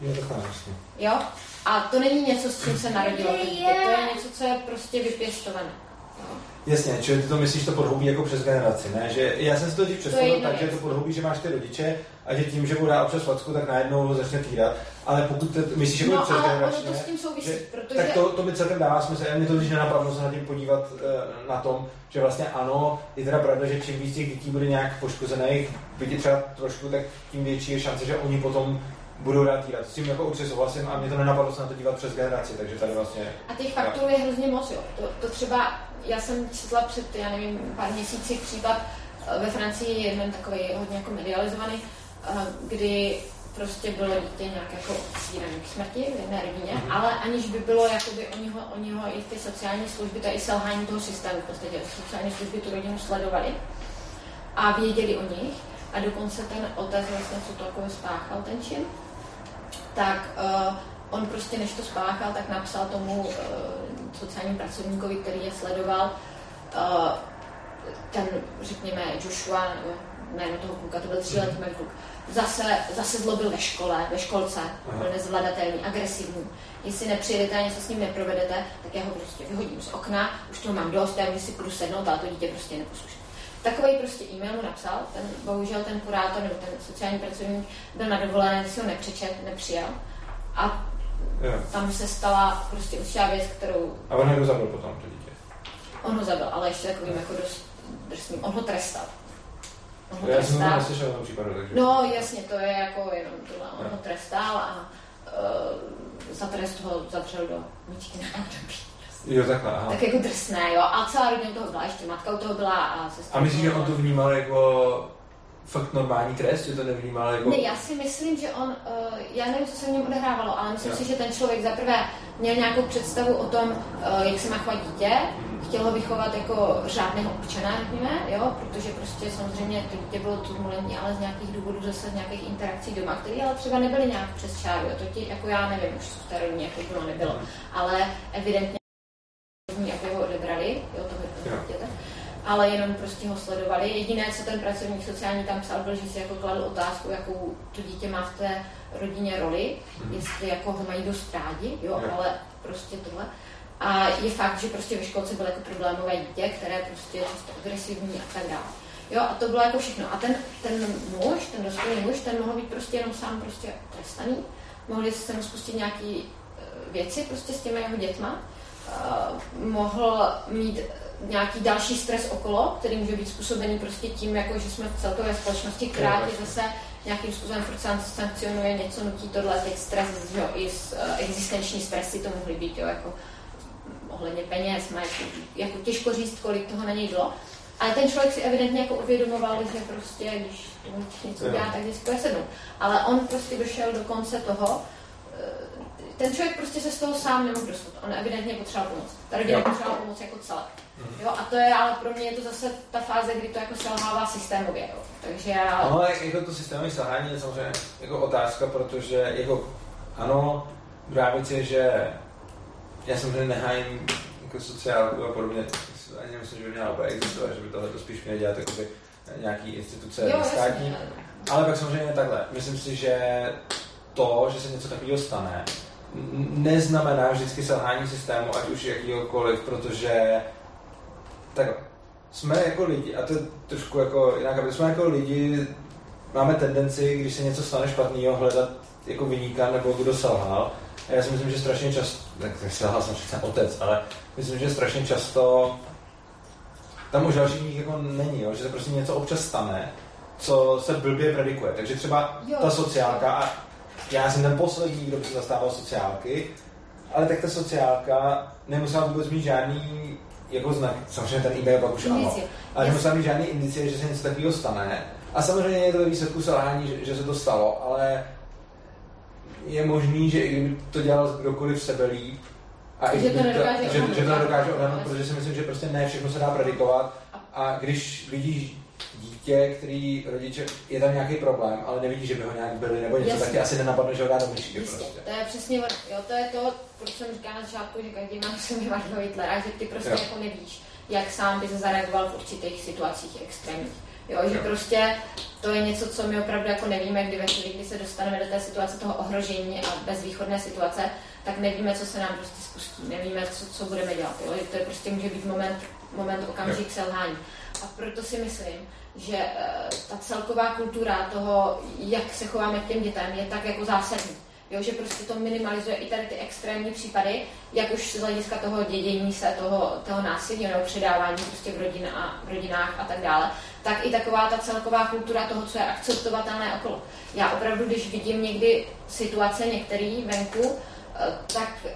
Jo, takhle, jasně. Jo? A to není něco, s čím se narodilo to dítě, to je něco, co je prostě vypěstované. Jo? Jasně, čili ty to myslíš to podhoubí jako přes generaci, ne? Že já jsem si to dřív představil tak, že to podhoubí, že máš ty rodiče a že tím, že bude dál přes facku, tak najednou ho začne týrat. Ale pokud to, myslíš, že bude No, přes generačně, to s tím souvisí, že, protože- tak to, to mi celkem dává smysl. Mě to když nenapadlo se na tím podívat eh, na tom, že vlastně ano, je teda pravda, že čím víc těch dětí bude nějak poškozených, byť třeba trošku, tak tím větší je šance, že oni potom budou rád týrat. S tím jako určitě souhlasím a mě to nenapadlo se na to dívat přes generaci, takže tady vlastně... A těch faktorů je hrozně moc, jo. To, to třeba, já jsem četla před, já nevím, pár měsíci případ eh, ve Francii, jeden takový hodně jako medializovaný, eh, kdy prostě bylo dítě nějak jako k smrti v jedné rodině, Mhm. ale aniž by bylo, jakoby oni ho, oni ho i ty sociální služby, to je i selhání toho systému, podstatě sociální služby tu rodinu sledovali a věděli o nich a dokonce ten otec vlastně, co to jako spáchal ten čin, tak uh, on prostě než to spáchal, tak napsal tomu uh, sociálnímu pracovníkovi, který je sledoval, uh, ten, řekněme, Joshua, nebo jméno toho kluka, to byl tříletý mm. kluk, zase, zase zlobil ve škole, ve školce, Aha. byl nezvladatelný, agresivní. Jestli nepřijedete a něco s ním neprovedete, tak já ho prostě vyhodím z okna, už to mám dost, já si půjdu sednout, ale to dítě prostě neposlušné. Takový prostě e-mail mu napsal, ten, bohužel ten kurátor nebo ten sociální pracovník byl na dovolené, si ho nepřečet, nepřijel. A Jo. tam se stala prostě určitá věc, kterou A on ho zabil potom, to dítě. on ho zabil, ale ještě takovým jako dost drsným. On ho trestal. On ho Já jsem trestal. neslyšel o tom případu, takže... No jasně, to je jako jenom tohle. On Jo. ho trestal a uh, za trest ho zavřel do myčky na období. Jo, takhle, aha. Tak jako drsné, jo. A celá rodina toho byla, ještě matka u toho byla a sestra. A myslíš, že on to vnímal jako fakt normální trest, že to nevnímal jako... Ne, já si myslím, že on, uh, já nevím, co se v něm odehrávalo, ale myslím Jo. si, že ten člověk zaprvé měl nějakou představu o tom, uh, jak se má chovat dítě, chtěl ho vychovat jako řádného občana, řekněme, jo, protože prostě samozřejmě to dítě bylo turbulentní, ale z nějakých důvodů zase z nějakých interakcí doma, které ale třeba nebyly nějak přes čáru, jo, to ti, jako já nevím, už v té rodině jako bylo, nebylo, ale evidentně aby ho odebrali, jo, Jo. dítěte ale jenom prostě ho sledovali. Jediné, co ten pracovník sociální tam psal, byl, že si jako kladl otázku, jakou to dítě má v té rodině roli, Mhm. jestli jako ho mají dost rádi, jo, Jo. ale prostě tohle. A je fakt, že prostě ve školce bylo jako problémové dítě, které prostě je často agresivní a tak dále. Jo, a to bylo jako všechno. A ten, ten muž, ten dospělý muž, ten mohl být prostě jenom sám prostě trestaný. Mohli se mu spustit nějaké věci prostě s těmi jeho dětma. Uh, mohl mít nějaký další stres okolo, který může být způsobený prostě tím, jako že jsme v celkové společnosti, která tě zase nějakým způsobem furt san- sankcionuje, něco nutí tohle, teď stres, jo, i z, uh, existenční stresy to mohly být, jo, jako ohledně peněz, majetku, jako těžko říct, kolik toho na něj bylo. Ale ten člověk si evidentně jako uvědomoval, že prostě, když něco dělá, tak vždycky. Ale on prostě došel do konce toho, eh, ten člověk prostě se z toho sám nemohl dostat. On evidentně potřeboval pomoc. Ta rodina Jo. potřebovala pomoc jako celé. Jo, a to je, ale pro mě je to zase ta fáze, kdy to jako selhává systémově. Jo. Takže já... No, ale jako to systémové selhání je samozřejmě jako otázka, protože jako ano, druhá věc je, že já samozřejmě nehájím jako sociálku a podobně, ani nemyslím, že by měla úplně existovat, že by tohle to spíš měly dělat jakoby nějaký instituce jo, státní. jasně. Ale pak samozřejmě takhle. Myslím si, že to, že se něco takového stane, neznamená vždycky selhání systému, ať už jakýkoliv, protože tak jsme jako lidi, a to je trošku jako jinak, aby jsme jako lidi máme tendenci, když se něco stane špatného, hledat jako vyníka nebo kdo selhal. A já si myslím, že strašně často, tak selhal jsem přece otec, ale myslím, že strašně často tam už další jako není, jo? že se prostě něco občas stane, co se blbě predikuje. Takže třeba jo. ta sociálka, a já jsem ten poslední, kdo se zastával sociálky, ale tak ta sociálka nemusela vůbec mít žádný jako znak, samozřejmě ten e-mail pak už ano, ale nemusela mít žádný indicie, že se něco takového stane. A samozřejmě je to ve výsledku selhání, že, že se to stalo, ale je možný, že i kdyby to dělal kdokoliv sebe líp, a že to nedokáže že, že to nedokáže odhadnout, protože si myslím, že prostě ne všechno se dá predikovat. A když vidíš dítě, který rodiče, je tam nějaký problém, ale nevidí, že by ho nějak byli nebo něco, Jasně. tak tě asi nenapadne, že ho dá do myšky prostě. To je přesně, jo, to je to, proč jsem říkala na začátku, že každý má sobě vašeho Hitlera, že ty prostě jo. jako nevíš, jak sám by se zareagoval v určitých situacích extrémních. Jo, že jo. prostě to je něco, co my opravdu jako nevíme, kdy ve chvíli, kdy se dostaneme do té situace toho ohrožení a bezvýchodné situace, tak nevíme, co se nám prostě spustí, nevíme, co, co budeme dělat. Jo? To je prostě může být moment, moment okamžik selhání. A proto si myslím, že uh, ta celková kultura toho, jak se chováme k těm dětem, je tak jako zásadní. Jo, že prostě to minimalizuje i tady ty extrémní případy, jak už z hlediska toho dědění se, toho, toho násilí nebo předávání prostě v, rodin a, v rodinách a tak dále, tak i taková ta celková kultura toho, co je akceptovatelné okolo. Já opravdu, když vidím někdy situace některý venku, Eh, tak eh,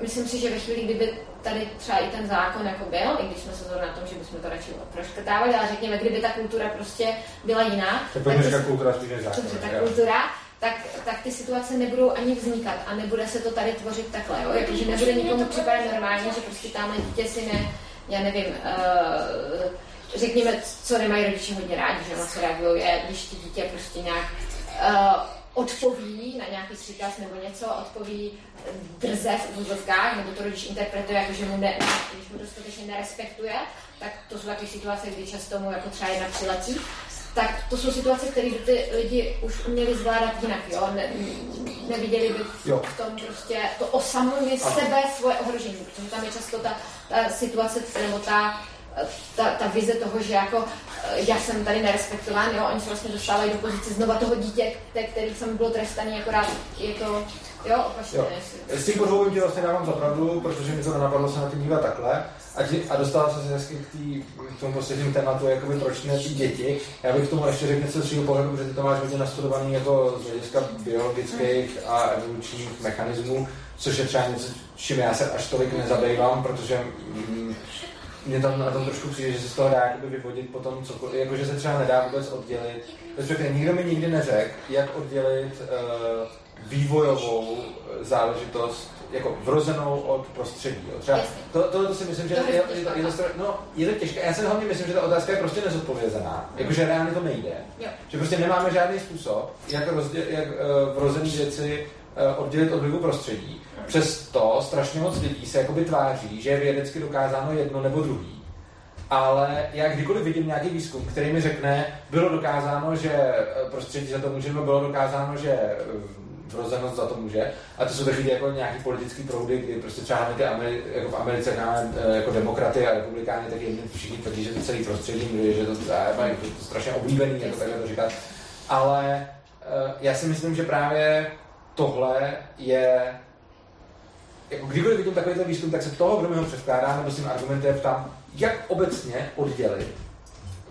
myslím si, že ve chvíli, kdyby tady třeba i ten zákon jako byl, i když jsme se zhodli na tom, že bychom to radši proškrtávali, ale řekněme, kdyby ta kultura prostě byla jiná. Tak, tak to, kultura zákon. Dobře, ta kultura, tak, tak ty situace nebudou ani vznikat a nebude se to tady tvořit takhle, jo? Jakože nebude nikomu připadat normálně, že prostě tamhle dítě si ne, já nevím, uh, řekněme, co nemají rodiče hodně rádi, že na co reagují, je, když ti dítě prostě nějak uh, odpoví na nějaký příkaz nebo něco, odpoví drze v úzovkách, nebo to rodič interpretuje jako, že mu, ne, když mu dostatečně nerespektuje, tak to jsou takové situace, kdy často mu jako třeba jedna přiletí, tak to jsou situace, které by ty lidi už uměli zvládat jinak, jo? Ne, neviděli by jo. v tom prostě to osamově sebe, svoje ohrožení, protože tam je často ta, ta situace, nebo ta ta, ta vize toho, že jako eh, já jsem tady nerespektován, jo, oni se vlastně dostávají do pozice znova toho dítě, který jsem byl trestaný, akorát je to, jo, opačně. Jo. S tím podhoubím ti vlastně dávám za pravdu, protože mi to nenapadlo se na tím dívat takhle. A, ti, a dostala se hezky k, tý, k tomu posledním tématu, jakoby proč ne ty děti. Já bych k tomu ještě řekl něco svého pohledu, protože ty to máš hodně nastudovaný jako z hlediska biologických a evolučních mechanismů, což je třeba něco, čím já se až tolik nezabývám, protože mm, mě tam na tom trošku přijde, že se z toho dá jakoby vyvodit potom cokoliv, jakože se třeba nedá vůbec oddělit. Respektive nikdo mi nikdy neřekl, jak oddělit uh, vývojovou eh, záležitost jako vrozenou od prostředí. Jo. Třeba to, to, to, si myslím, že to je, je, to, je, to, no, je to těžké. Já si hlavně myslím, že ta otázka je prostě nezodpovězená. Jakože reálně to nejde. Jo. Že prostě nemáme žádný způsob, jak, rozdě, jak uh, vrozený věci uh, oddělit od vlivu prostředí. Přesto strašně moc lidí se jakoby tváří, že je vědecky dokázáno jedno nebo druhý. Ale já kdykoliv vidím nějaký výzkum, který mi řekne, bylo dokázáno, že eh, prostředí za to může, bylo dokázáno, že eh, vrozenost za to může. A to jsou takové jako nějaký politický proudy, kdy prostě třeba ty Ameri- jako v Americe eh, jako demokraty a republikány, tak jedni všichni tvrdí, že to celý prostředí, že to, je to strašně oblíbený, jako takhle to říkat. Ale já si myslím, že právě tohle je jako kdykoliv vidím takovýto výzkum, tak se toho, kdo mi ho předkládá, nebo s tím argumentuje, ptám, jak obecně oddělit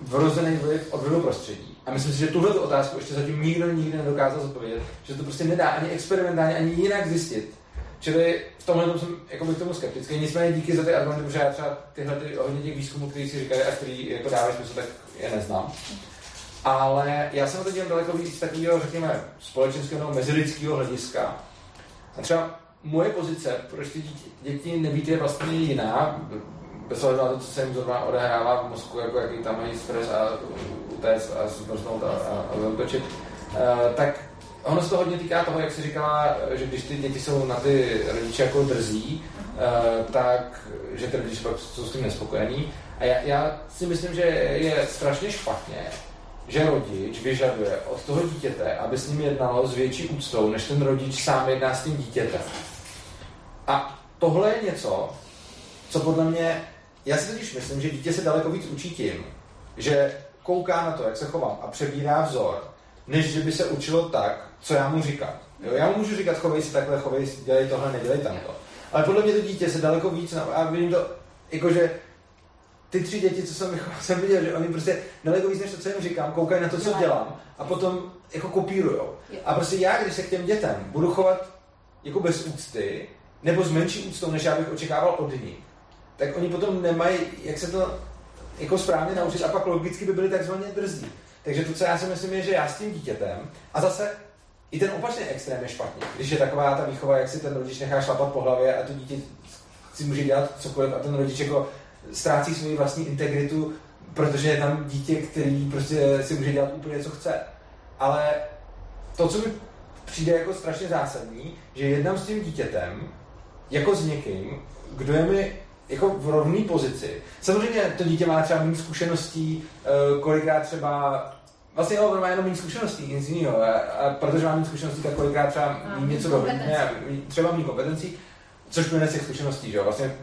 vrozený vliv od vlivu prostředí. A myslím si, že tuhle otázku ještě zatím nikdo nikdy nedokázal zodpovědět, že to prostě nedá ani experimentálně, ani jinak zjistit. Čili v tomhle jsem jako k tomu skeptický. Nicméně díky za ty argumenty, protože já třeba tyhle ty, hodně těch výzkumů, který si říkají a který jako dávají smysl, tak je neznám. Ale já jsem to dělám daleko víc takového, řekněme, společenského nebo mezilidského hlediska. A třeba moje pozice, proč ty děti nebýt je vlastně jiná, bez ohledu na to, co se jim zrovna odehrává v mozku, jako jaký tam mají stres a utéct a zmrznout a, a, a uh, tak ono se to hodně týká toho, jak jsi říkala, že když ty děti jsou na ty rodiče jako drzí, uh, tak, že ty rodiče jsou s tím nespokojení. A já, já si myslím, že je strašně špatně, že rodič vyžaduje od toho dítěte, aby s ním jednalo s větší úctou, než ten rodič sám jedná s tím dítětem. A tohle je něco, co podle mě, já si totiž myslím, že dítě se daleko víc učí tím, že kouká na to, jak se chovám a přebírá vzor, než že by se učilo tak, co já mu říkám. Jo, já mu můžu říkat, chovej si takhle, chovej si, dělej tohle, nedělej tamto. Ale podle mě to dítě se daleko víc, a vidím to, jakože ty tři děti, co jsem, jsem viděl, že oni prostě daleko víc než to, co jim říkám, koukají na to, co dělám a potom jako kopírujou. A prostě já, když se k těm dětem budu chovat jako bez úcty, nebo s menší úctou, než já bych očekával od nich, tak oni potom nemají, jak se to jako správně naučit a pak logicky by byli takzvaně drzí. Takže to, co já si myslím, je, že já s tím dítětem, a zase i ten opačný extrém je špatně. Když je taková ta výchova, jak si ten rodič nechá šlapat po hlavě a to dítě si může dělat cokoliv a ten rodič jako ztrácí svou vlastní integritu, protože je tam dítě, který prostě si může dělat úplně, co chce. Ale to, co mi přijde jako strašně zásadní, že jednám s tím dítětem jako s někým, kdo je mi jako v rovné pozici. Samozřejmě to dítě má třeba méně zkušeností, eh, kolikrát třeba Vlastně jo, on má jenom méně zkušeností, nic jiného. A, a protože má méně zkušeností, tak kolikrát třeba mít něco dobrý, ne, třeba méně kompetencí, což z těch zkušeností, že jo. Vlastně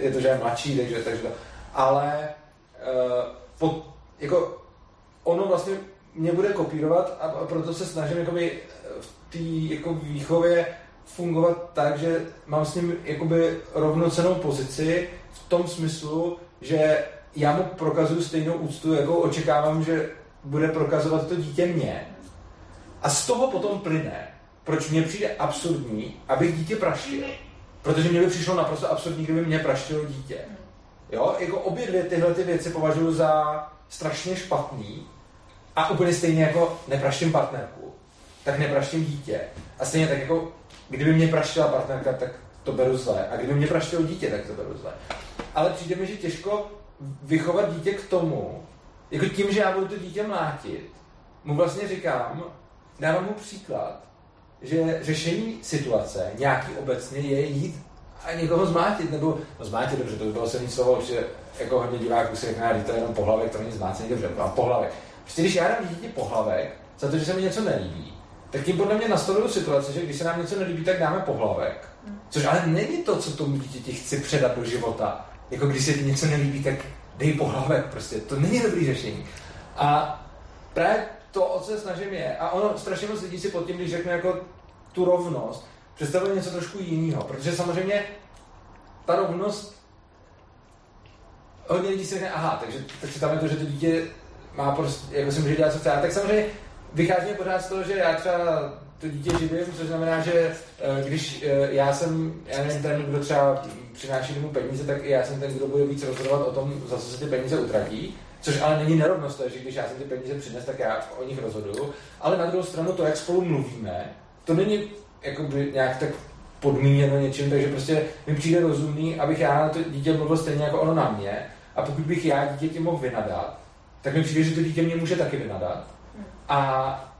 je to, že je mladší, takže, takže to. Ale uh, pod, jako ono vlastně mě bude kopírovat a proto se snažím jakoby v té jako výchově fungovat tak, že mám s ním jakoby rovnocenou pozici v tom smyslu, že já mu prokazuju stejnou úctu, jako očekávám, že bude prokazovat to dítě mě. A z toho potom plyne, proč mně přijde absurdní, abych dítě praštil. Protože mě by přišlo naprosto absurdní, kdyby mě praštilo dítě. Jo, jako obě dvě tyhle ty věci považuji za strašně špatný a úplně stejně jako nepraštím partnerku, tak nepraštím dítě. A stejně tak jako, kdyby mě praštila partnerka, tak to beru zle. A kdyby mě praštilo dítě, tak to beru zle. Ale přijde mi, že těžko vychovat dítě k tomu, jako tím, že já budu to dítě mlátit, mu vlastně říkám, dávám mu příklad, že řešení situace nějaký obecně je jít a někoho zmátit, nebo no zmátit, dobře, to by bylo silný slovo, že jako hodně diváků si řekne, že to je jenom pohlavek, to není zmácení, dobře, a pohlavek. Prostě když já dám dítě pohlavek, za to, že se mi něco nelíbí, tak tím podle mě nastoluju situaci, že když se nám něco nelíbí, tak dáme pohlavek. Což ale není to, co tomu dítěti chci předat do života. Jako když se ti něco nelíbí, tak dej pohlavek, prostě. To není dobrý řešení. A právě to, o co se snažím, je, a ono strašně moc lidí si pod tím, když řekne jako tu rovnost, představuje něco trošku jiného, protože samozřejmě ta rovnost hodně lidí si řekne, aha, takže, takže tam je to, že to dítě má prostě, jako si může dělat co chce. Tak samozřejmě vychází pořád z toho, že já třeba to dítě živím, což znamená, že eh, když eh, já jsem, já nevím, ten, kdo třeba přináší domů peníze, tak já jsem ten, kdo bude víc rozhodovat o tom, za co se ty peníze utratí. Což ale není nerovnost, to je, že když já jsem ty peníze přines, tak já o nich rozhoduju. Ale na druhou stranu to, jak spolu mluvíme, to není jakoby nějak tak podmíněno něčím, takže prostě mi přijde rozumný, abych já na to dítě mluvil stejně jako ono na mě. A pokud bych já dítěti mohl vynadat, tak mi přijde, že to dítě mě může taky vynadat. A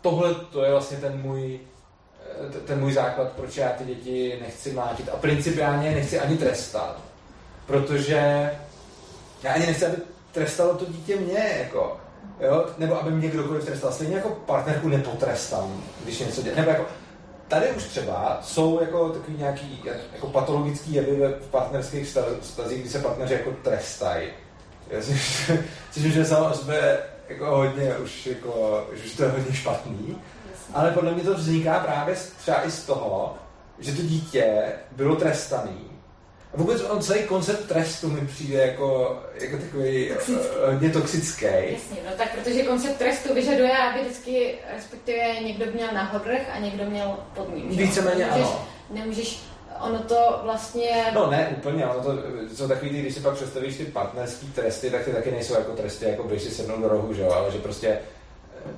tohle to je vlastně ten můj, eh, ten můj základ, proč já ty děti nechci mlátit. A principiálně nechci ani trestat. Protože já ani nechci, aby trestalo to dítě mě, jako, jo? nebo aby mě kdokoliv trestal. Stejně jako partnerku nepotrestám, když něco dělá. Nebo jako, tady už třeba jsou jako takový nějaký jako patologický jevy v partnerských vztazích, kdy se partneři jako trestají. Což je samo sebe jako hodně, už, jako, už to je hodně špatný. Ale podle mě to vzniká právě třeba i z toho, že to dítě bylo trestaný. A vůbec on celý koncept trestu mi přijde jako, jako takový eh, hodně toxický. Jasně, no tak protože koncept trestu vyžaduje, aby vždycky, respektive někdo měl na hodrch a někdo měl podmínky. Víceméně ano. Nemůžeš ono to vlastně... No ne, úplně, ono to jsou takový ty, když si pak představíš ty partnerský tresty, tak ty taky nejsou jako tresty, jako když si sednou do rohu, že jo, ale že prostě eh,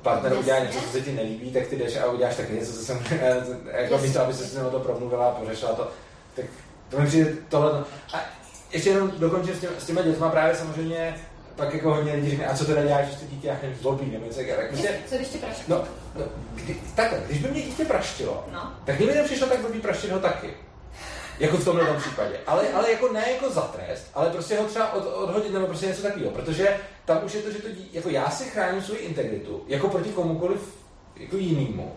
partner Jasně. udělá něco, co se ti nelíbí, tak ty jdeš a uděláš taky něco, co se mu, jako místo, aby se s to promluvila a pořešila to, tak to mi přijde tohle. A ještě jenom dokončím s, těma, s těma dětma právě samozřejmě pak jako hodně lidí řekne, a co teda děláš, že to dítě jak zlobí, nebo něco tak prostě, Co když tě praštilo? No, no kdy, takhle, když by mě dítě praštilo, no. tak kdyby nepřišlo tak blbý praštit ho taky. Jako v tomhle případě. Ale, ale jako ne jako za trest, ale prostě ho třeba od, odhodit nebo prostě něco takového. Protože tam už je to, že to dí, jako já si chráním svou integritu, jako proti komukoliv jako jinému.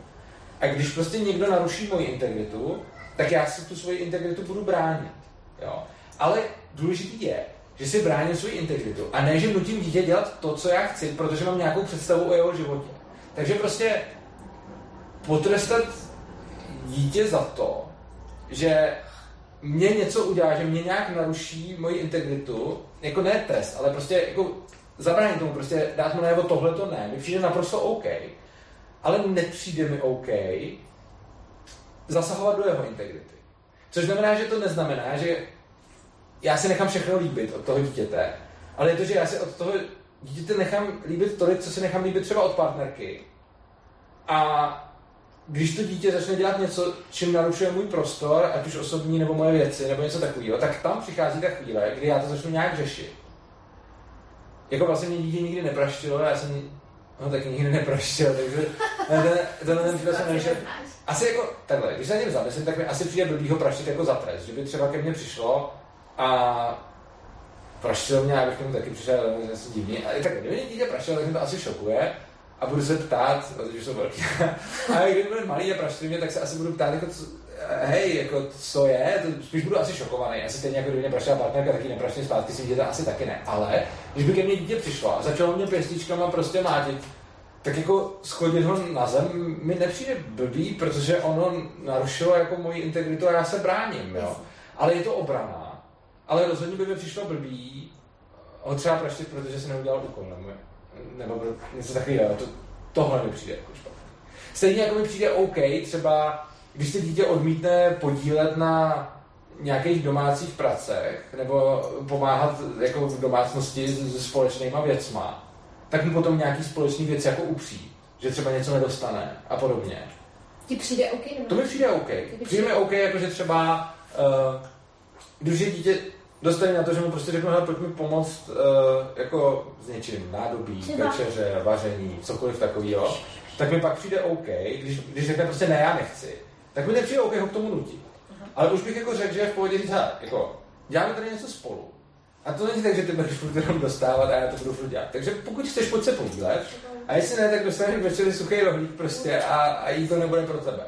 A když prostě někdo naruší moji integritu, tak já si tu svoji integritu budu bránit. Jo? Ale důležitý je, že si bráním svou integritu a ne, že nutím dítě dělat to, co já chci, protože mám nějakou představu o jeho životě. Takže prostě potrestat dítě za to, že mě něco udělá, že mě nějak naruší moji integritu, jako ne trest, ale prostě jako zabránit tomu, prostě dát mu najevo tohle to ne, mi přijde naprosto OK, ale nepřijde mi OK zasahovat do jeho integrity. Což znamená, že to neznamená, že já si nechám všechno líbit od toho dítěte, ale je to, že já si od toho dítěte nechám líbit tolik, co si nechám líbit třeba od partnerky. A když to dítě začne dělat něco, čím narušuje můj prostor, ať už osobní nebo moje věci, nebo něco takového, tak tam přichází ta chvíle, kdy já to začnu nějak řešit. Jako vlastně mě dítě nikdy nepraštilo, já jsem ho taky nikdy nepraštil, takže ten, tenhle ten příklad jsem neřešil. Asi jako takhle, když se na něm zamyslím, tak mi asi přijde blbý ho praštit jako za trest, že by třeba ke mně přišlo a praštil mě, abych k němu taky přišel, ale je divný. A tak kdyby mě dítě praštil, tak mě to asi šokuje a budu se ptát, protože jsou velký. a když bude malý a praští mě, tak se asi budu ptát, jako, co, hej, jako, co je, to spíš budu asi šokovaný. Asi stejně jako kdyby mě praštila partnerka, taky nepraštím zpátky si dítě, asi taky ne. Ale když by ke mně dítě přišlo a začalo mě pěstičkama prostě mátit, tak jako schodit ho na zem mi nepřijde blbý, protože ono narušilo jako moji integritu a já se bráním, jo. Ale je to obrana. Ale rozhodně by mi přišlo blbý ho třeba praštit, protože se neudělal úkol, nebo nebo něco takového. To, tohle mi přijde jako špatné. Stejně jako mi přijde OK, třeba když se dítě odmítne podílet na nějakých domácích pracech nebo pomáhat jako v domácnosti se společnýma věcma, tak mu potom nějaký společný věc jako upří, že třeba něco nedostane a podobně. Ti přijde OK? Nebo? To mi přijde OK. Přijde mi OK, jako že třeba uh, když je dítě dostali na to, že mu prostě řeknu, pojď mi pomoct uh, jako s něčím, nádobí, Třeba. večeře, vaření, cokoliv takového, tak mi pak přijde OK, když, když řekne prostě ne, já nechci, tak mi nepřijde OK ho k tomu nutit. Ale už bych jako řekl, že je v pohodě říct, jako, děláme tady něco spolu. A to není tak, že ty budeš furt jenom dostávat a já to budu furt dělat. Takže pokud chceš, pojď se podílet. A jestli ne, tak dostaneš večer suchý rohlík prostě a, a jí to nebude pro tebe.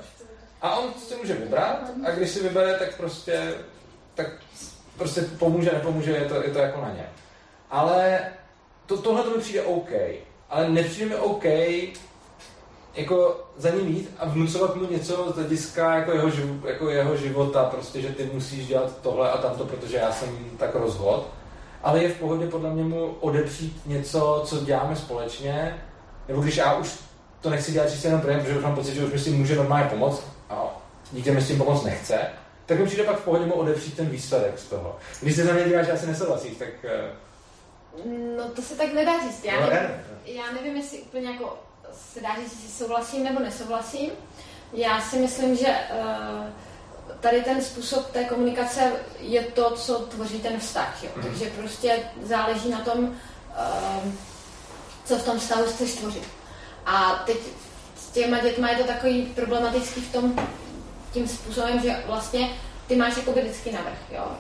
A on si může vybrat a když si vybere, tak prostě tak prostě pomůže, nepomůže, je to, je to jako na ně. Ale to, tohle to mi přijde OK. Ale nepřijde mi OK jako za ním jít a vnucovat mu něco z hlediska jako jeho, jako jeho života, prostě, že ty musíš dělat tohle a tamto, protože já jsem tak rozhod. Ale je v pohodě podle mě mu odepřít něco, co děláme společně, nebo když já už to nechci dělat čistě jenom pro protože už mám pocit, že už mi si může normálně pomoct a dítě mi s tím pomoct nechce, tak mi přijde pak v pohodě mu odepřít ten výsledek z toho. Když se za mě díváš, že asi nesouhlasíš, tak... Eh, no to se tak nedá říct. Já, no, nevím, ne. já nevím, jestli úplně jako se dá říct, jestli souhlasím nebo nesouhlasím. Já si myslím, že uh, tady ten způsob té komunikace je to, co tvoří ten vztah. Jo? Mm. Takže prostě záleží na tom, uh, co v tom vztahu chceš tvořit. A teď s těma dětma je to takový problematický v tom, tím způsobem, že vlastně ty máš jako vždycky navrh, jo.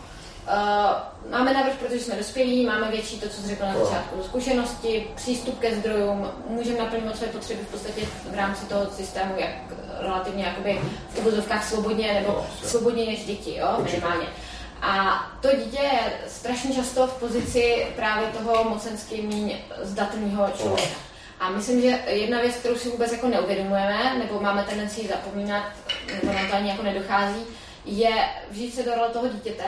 Uh, máme navrh, protože jsme dospělí, máme větší to, co jsi řekl na začátku, zkušenosti, přístup ke zdrojům, můžeme naplňovat své potřeby v podstatě v rámci toho systému, jak relativně jakoby v uvozovkách svobodně nebo svobodně než děti, jo, minimálně. A to dítě je strašně často v pozici právě toho mocensky míň zdatného člověka. A myslím, že jedna věc, kterou si vůbec jako neuvědomujeme, nebo máme tendenci zapomínat, nebo nám to ani jako nedochází, je vžít se do role toho dítěte,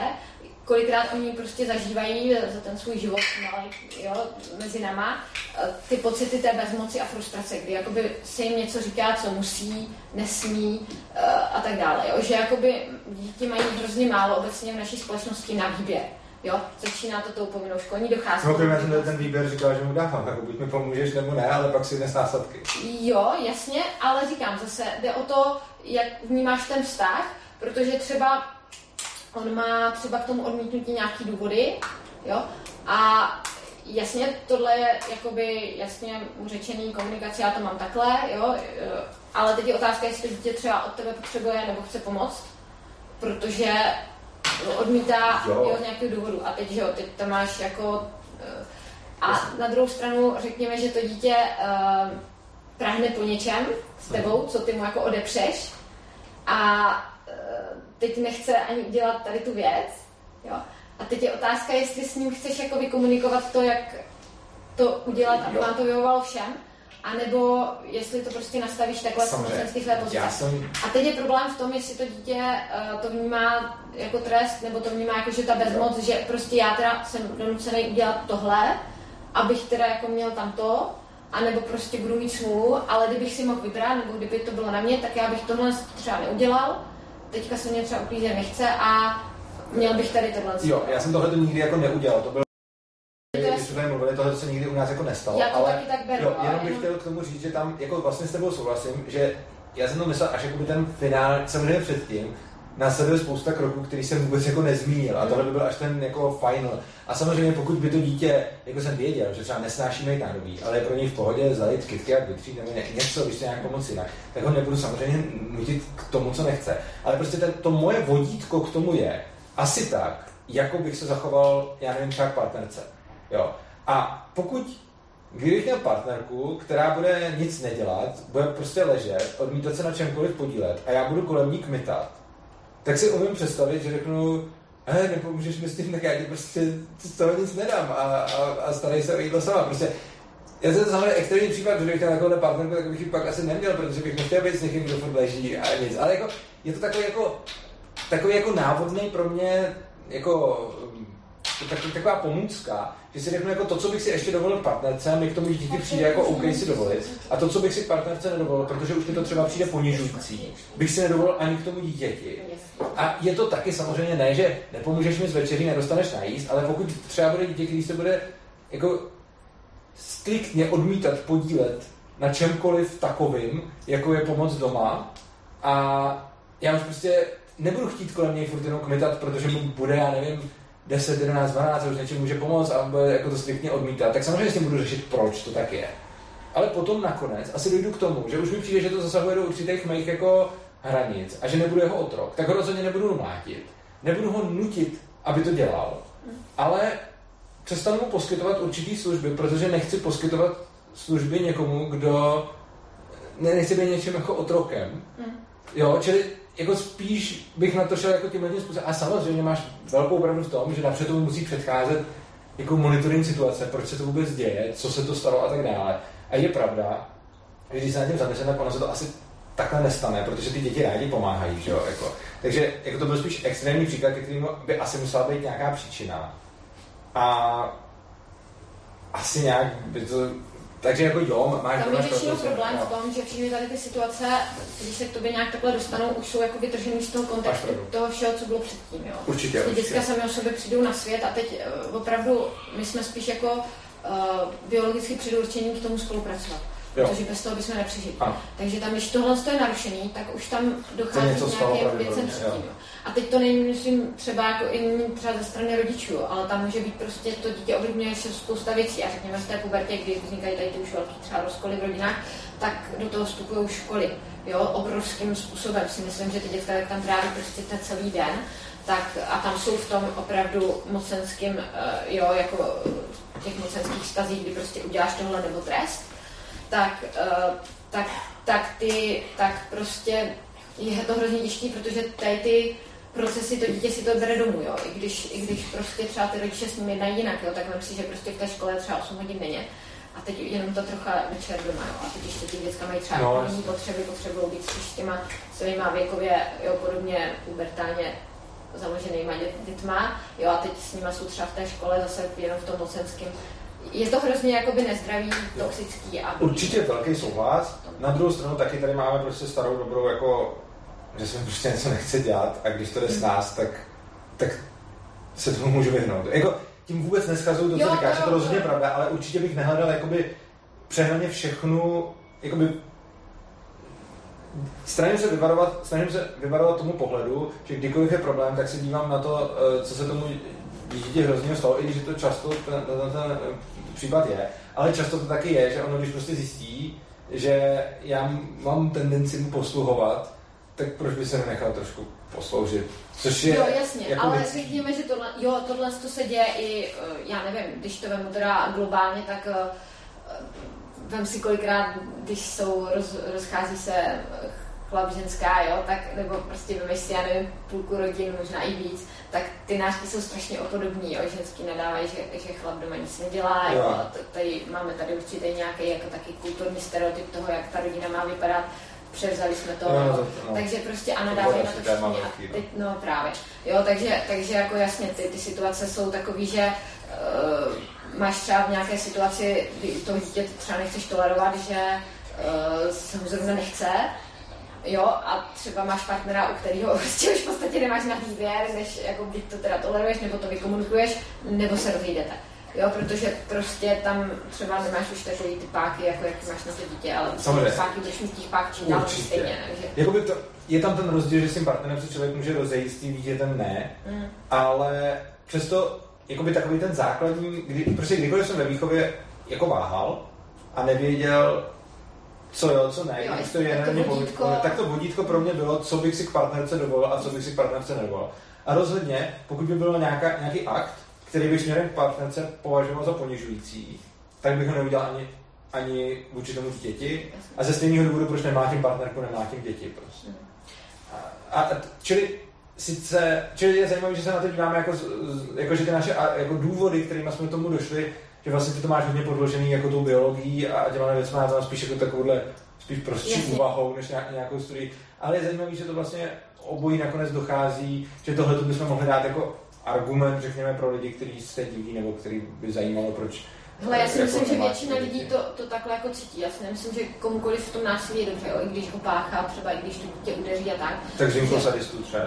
kolikrát oni prostě zažívají za ten svůj život malý, jo, mezi náma eh, ty pocity té bezmoci a frustrace, kdy jakoby se jim něco říká, co musí, nesmí eh, a tak dále. Jo? Že jakoby děti mají hrozně málo obecně v naší společnosti na výběr. Jo, začíná to tou povinnou školní docházkou. No, já jsem ten výběr říkal, že mu dávám, jako buď mi pomůžeš nebo ne, ale pak si dnes následky. Jo, jasně, ale říkám zase, jde o to, jak vnímáš ten vztah, protože třeba on má třeba k tomu odmítnutí nějaký důvody, jo, a jasně, tohle je jakoby jasně řečený komunikace, já to mám takhle, jo, ale teď je otázka, jestli to dítě třeba od tebe potřebuje nebo chce pomoct, protože odmítá Jo. jo. z nějakého důvodu. A teď, že jo, teď tam máš jako... eh, A na druhou stranu řekněme, že to dítě uh, prahne po něčem s tebou, co ty mu jako odepřeš a teď nechce ani udělat tady tu věc, jo. A teď je otázka, jestli s ním chceš jako vykomunikovat to, jak to udělat, aby Jo. vám to vyhovovalo všem, anebo jestli to prostě nastavíš takhle Samozřejmě. z své pozice. Jsem, A teď je problém v tom, jestli to dítě uh, to vnímá jako trest, nebo to vnímá jako, že ta bezmoc, že prostě já teda jsem donucený udělat tohle, abych teda jako měl tamto, anebo prostě budu mít smůlu, ale kdybych si mohl vybrat, nebo kdyby to bylo na mě, tak já bych tohle třeba neudělal, teďka se mě třeba uklízet nechce a měl bych tady tohle. jo, já jsem tohle nikdy jako neudělal, to bylo když jsme tady mluvili, tohle se nikdy u nás jako nestalo, Já to ale taky tak beru, jo, jenom bych jenom- chtěl k tomu říct, že tam jako vlastně s tebou souhlasím, že já jsem to myslel až jakoby ten finál, samozřejmě předtím, následuje spousta kroků, který jsem vůbec jako nezmínil a tohle by byl až ten jako final. A samozřejmě pokud by to dítě, jako jsem věděl, že třeba nesnáší mejtánový, ale je pro něj v pohodě zajít kytky a vytřít nebo ně- něco, když se nějak pomoci jinak, tak ho nebudu samozřejmě nutit k tomu, co nechce. Ale prostě ten, to moje vodítko k tomu je asi tak, jako bych se zachoval, já nevím, třeba k partnerce. Jo. A pokud Kdybych měl partnerku, která bude nic nedělat, bude prostě ležet, odmítat se na čemkoliv podílet a já budu kolem ní kmitat, tak si umím představit, že řeknu, he, nepomůžeš mi s tím, tak já ti prostě z toho nic nedám a, a, a starej se o jídlo sama. Prostě já jsem samozřejmě extrémní případ, že bych měl takovou partnerku, tak bych ji pak asi neměl, protože bych nechtěl být s někým, kdo furt leží a nic. Ale jako, je to takový jako, takový jako návodný pro mě, jako tak, taková pomůcka, že si řeknu jako to, co bych si ještě dovolil partnerce, mi k tomu dítěti přijde jako OK si dovolit. A to, co bych si partnerce nedovolil, protože už mi to třeba přijde ponižující, bych si nedovolil ani k tomu dítěti. A je to taky samozřejmě ne, že nepomůžeš mi z večeří, nedostaneš najíst, ale pokud třeba bude dítě, který se bude jako striktně odmítat podílet na čemkoliv takovým, jako je pomoc doma, a já už prostě nebudu chtít kolem něj furt jenom kmitat, protože mu bude, já nevím, 10, 11, 12, a už něčemu může pomoct a on bude jako to striktně odmítat, tak samozřejmě s tím budu řešit, proč to tak je. Ale potom nakonec asi dojdu k tomu, že už mi přijde, že to zasahuje do určitých mých jako hranic a že nebudu jeho otrok, tak ho rozhodně nebudu mlátit. Nebudu ho nutit, aby to dělal, ale přestanu mu poskytovat určitý služby, protože nechci poskytovat služby někomu, kdo ne, nechce být něčím jako otrokem. Jo, čili jako spíš bych na to šel jako tímhle tím způsobem. A samozřejmě máš velkou pravdu v tom, že napřed tomu musí předcházet jako monitoring situace, proč se to vůbec děje, co se to stalo a tak dále. A je pravda, že když se na tím zamyslím, tak ono se to asi takhle nestane, protože ty děti rádi pomáhají, že jo, jako. Takže jako to byl spíš extrémní příklad, ke kterému by asi musela být nějaká příčina. A asi nějak by to... Takže jako jo, máš... Tam je většinou problém v tom, že všechny tady ty situace, když se k tobě nějak takhle dostanou, už jsou jako vytržený z toho kontextu toho všeho, co bylo předtím. Jo. Určitě, Ty děcka sami o sobě přijdou na svět a teď eh, opravdu my jsme spíš jako uh, biologicky předurčení k tomu spolupracovat. Jo. Protože bez toho bychom nepřežili. Takže tam, když tohle je narušený, tak už tam dochází k nějakým věcem předtím. A teď to není, myslím, třeba jako i třeba ze strany rodičů, ale tam může být prostě to dítě ovlivňuje se spousta věcí. A řekněme v té pubertě, kdy vznikají tady ty už velký třeba rozkoly v rodinách, tak do toho vstupují školy. Jo, obrovským způsobem si myslím, že ty dětka, jak tam tráví prostě ten celý den, tak a tam jsou v tom opravdu mocenským, eh, jo, jako v těch mocenských vztazích, kdy prostě uděláš tohle nebo trest, tak, eh, tak, tak ty, tak prostě je to hrozně těžký, protože tady ty procesy, to dítě si to bere domů, jo. I když, i když prostě třeba ty rodiče s ním jednají jinak, jo, tak vem si, že prostě v té škole je třeba 8 hodin denně a teď jenom to trocha večer doma, jo. A teď ještě ty děcka mají třeba No, jasně. potřeby, potřebují být s těma svýma věkově, jo, podobně pubertálně založenýma dět, dětma, jo, a teď s nima jsou třeba v té škole zase jenom v tom mocenském. Je to hrozně jakoby nezdravý, toxický a Určitě velký souhlas. Na druhou stranu taky tady máme prostě starou dobrou jako, že se prostě něco nechce dělat a když to jde s nás, tak, tak se tomu můžu vyhnout. Jako, tím vůbec neschazuju to, co říkáš, je to rozhodně pravda, ale určitě bych nehledal jakoby přehnaně všechnu, jakoby Snažím se, vyvarovat, snažím se vyvarovat tomu pohledu, že kdykoliv je problém, tak se dívám na to, eh, co se tomu dítěti hrozně stalo, i když to často ten, ten, ten eh, případ je. Ale často to taky je, že ono, když prostě zjistí, že já mám tendenci mu posluhovat, tak proč by se nenechal trošku posloužit? Což je, jo, jasně, jako ale lidský. řekněme, že tohle, jo, tohle to se děje i, eh, já nevím, když to vemu teda globálně, tak eh, vem si kolikrát, když jsou, roz, rozchází se chlap, ženská, jo, tak, nebo prostě vemeš si, já nevím, půlku rodin, možná i víc, tak ty nářky jsou strašně opodobní, jo, ženský nadávají, že, že chlap doma nic nedělá, jo, Jo. tady, máme tady určitě nějaký jako taky kulturní stereotyp toho, jak ta rodina má vypadat, převzali jsme to, No, to- no. takže prostě a nadávají na to všichni. A no. teď, no právě, jo, takže, takže jako jasně, ty, ty situace jsou takový, že uh, máš třeba v nějaké situaci, kdy to dítě třeba nechceš tolerovat, že uh, se mu zrovna nechce, Jo, a třeba máš partnera, u kterého prostě už v podstatě nemáš na výběr, než jako buď to teda toleruješ, nebo to vykomunikuješ, nebo se rozejdete. Jo, protože prostě tam třeba nemáš už takový ty páky, jako jak máš na to dítě, ale Samozřejmě. ty páky těch pák čím dál stejně. Takže, Jakoby to, je tam ten rozdíl, že s tím partnerem se člověk může rozejít, s tím dítětem ne, mm, ale přesto jakoby takový ten základní, kdy, prostě kdykoliv jsem ve výchově jako váhal a nevěděl, co jo, co ne, Jo, když to je tak na to mě vodítko- vodítko, tak to vodítko pro mě bylo, co bych si k partnerce dovolil a co bych si k partnerce nedovolil. A rozhodně, pokud by byl nějaká, nějaký akt, který bych směrem k partnerce považoval za ponižující, tak bych ho neudělal ani, ani vůči tomu dítěti. jasně. A ze stejného důvodu, proč nemlátím partnerku, nemlátím děti prostě. A, a čili sice, čili je zajímavé, že se na to díváme jako, jako že ty naše jako důvody, kterými jsme k tomu došli, že vlastně ty to máš hodně podložený jako tou biologií a těma věcmi, já to mám spíš jako takovouhle spíš prostší Jasně. úvahou, než nějak, nějakou studii. Ale je zajímavé, že to vlastně obojí nakonec dochází, že tohle bychom mohli dát jako argument, řekněme, pro lidi, kteří se diví nebo který by zajímalo, proč Hele, já si jako myslím, že nemáš většina lidí to, to takhle jako cítí. Já si nemyslím, že komukoliv v tom násilí je dobře, jo, i když ho páchá, třeba i když to dítě udeří a tak. Tak vzniklo sadistů třeba.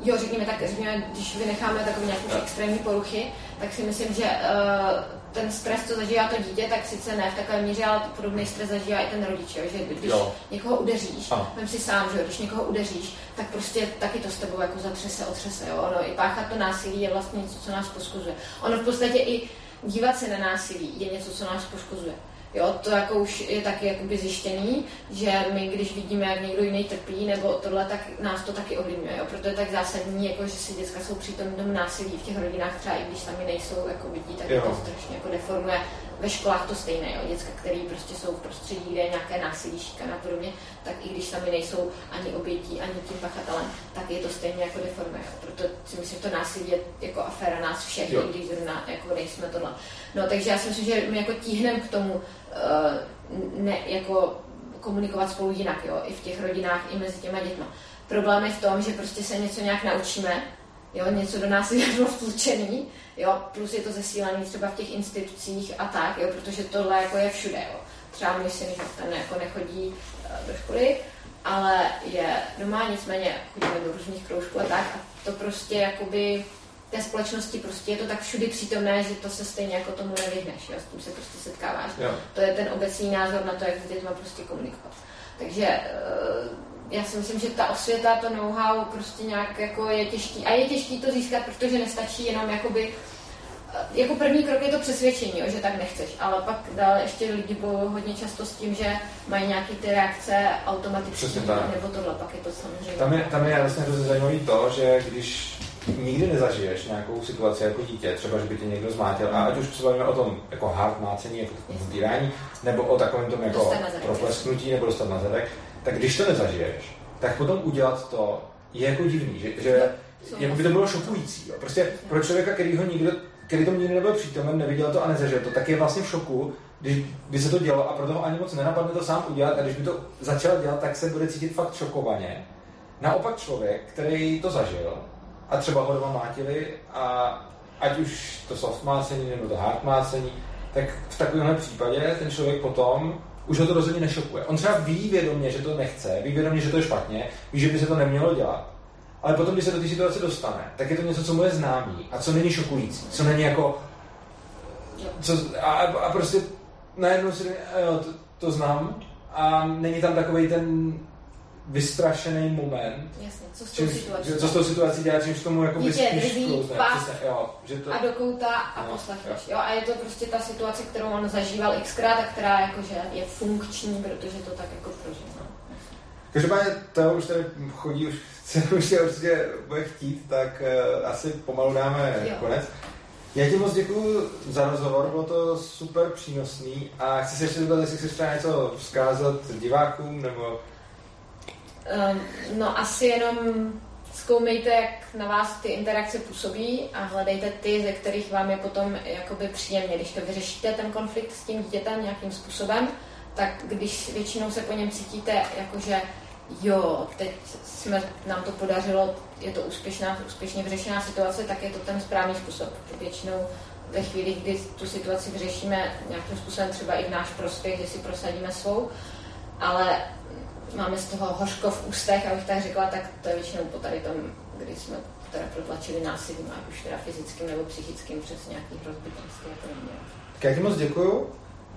Jo, řekněme tak, řekněme, když vynecháme takové nějaké extrémní poruchy, tak si myslím, že uh, ten stres, co zažívá to dítě, tak sice ne v takové míře, ale podobný stres zažívá i ten rodič, jo, že když Jo. někoho udeříš, Ano. vem si sám, že když někoho udeříš, tak prostě taky to s tebou jako zatřese, otřese, jo, ono i páchat to násilí je vlastně něco, co nás poškozuje. Ono v podstatě i dívat se na násilí je něco, co nás poškozuje. Jo, to jako už je taky jakoby zjištěný, že my, když vidíme, jak někdo jiný trpí, nebo tohle, tak nás to taky ovlivňuje. Jo? Proto je tak zásadní, jako, že si děcka jsou přítomní tomu násilí v těch rodinách, třeba i když sami nejsou jako vidí, tak Jo. to strašně jako deformuje. Ve školách to stejné, jo? děcka, který prostě jsou v prostředí, kde je nějaké násilí, šikana a podobně, tak i když sami nejsou ani obětí, ani tím pachatelem, tak je to stejně jako deformuje. Jo? Proto si myslím, že to násilí je jako aféra nás všech, Jo. když zrovna jako nejsme tohle. No, takže já si myslím, že my jako tíhneme k tomu, eh, ne, jako komunikovat spolu jinak, jo, i v těch rodinách, i mezi těma dětma. Problém je v tom, že prostě se něco nějak naučíme, jo, něco do nás je vtlučený, jo, plus je to zesílený třeba v těch institucích a tak, jo, protože tohle jako je všude, jo. Třeba můj syn, že ten jako nechodí eh, do školy, ale je doma, nicméně chodíme do různých kroužků a tak a to prostě jakoby té společnosti prostě je to tak všudy přítomné, že to se stejně jako tomu nevyhneš, jo, s tím se prostě setkáváš. Jo. To je ten obecný názor na to, jak s dětma prostě komunikovat. Takže eh, já si myslím, že ta osvěta, to know-how prostě nějak jako je těžký. A je těžký to získat, protože nestačí jenom jakoby eh, jako první krok je to přesvědčení, že tak nechceš, ale pak dál ještě lidi bojují hodně často s tím, že mají nějaké ty reakce automaticky, nebo tohle, pak je to samozřejmě. Tam je, tam je vlastně hrozně zajímavý to, že když nikdy nezažiješ nějakou situaci jako dítě, třeba, že by tě někdo zmátil, a ať už se bavíme o tom jako hard mácení, jako nebo o takovém tom jako proplesknutí, nebo dostat na zadek, tak když to nezažiješ, tak potom udělat to je jako divný, že, že jako by to bylo šokující. Jo. Prostě pro člověka, který ho nikdo, který tomu nikdy nebyl přítomen, neviděl to a nezažil to, tak je vlastně v šoku, když by se to dělo a proto ho ani moc nenapadne to sám udělat a když by to začal dělat, tak se bude cítit fakt šokovaně. Naopak člověk, který to zažil a třeba ho doma mátili a ať už to soft mácení nebo to hard mácení, tak v takovémhle případě ten člověk potom už ho to rozhodně nešokuje. On třeba ví vědomě, že to nechce, ví vědomě, že to je špatně, ví, že by se to nemělo dělat. Ale potom, když se do té situace dostane, tak je to něco, co mu je známý a co není šokující, co není jako... Co, a, a prostě najednou si řekne, "A jo, to, to znám a není tam takový ten vystrašený moment, Jasně, co s tou čím, situací? že, co s tou situací dělá, čímž tomu jako Dítě spíš klouzne. Přesně, jo, že to, a do kouta a No, poslechneš. Jo. A je to prostě ta situace, kterou on zažíval xkrát a která jakože je funkční, protože to tak jako prožil. No. Každopádně to už tady chodí, už se už je určitě bude chtít, tak uh, asi pomalu dáme jo. konec. Já ti moc děkuji za rozhovor, bylo to super přínosný a chci se ještě zeptat, jestli chceš třeba něco vzkázat divákům nebo... Um, no asi jenom zkoumejte, jak na vás ty interakce působí a hledejte ty, ze kterých vám je potom jakoby příjemně. Když to vyřešíte, ten konflikt s tím dítětem nějakým způsobem, tak když většinou se po něm cítíte, jakože jo, teď jsme, nám to podařilo, je to úspěšná, úspěšně vyřešená situace, tak je to ten správný způsob. Většinou ve chvíli, kdy tu situaci vyřešíme nějakým způsobem třeba i v náš prospěch, že si prosadíme svou, ale máme z toho hořko v ústech, abych tak řekla, tak to je většinou po tady tom, kdy jsme teda protlačili násilím, ať už teda fyzickým nebo psychickým přes nějaký hrozby, jako neměl. Já ti moc děkuju.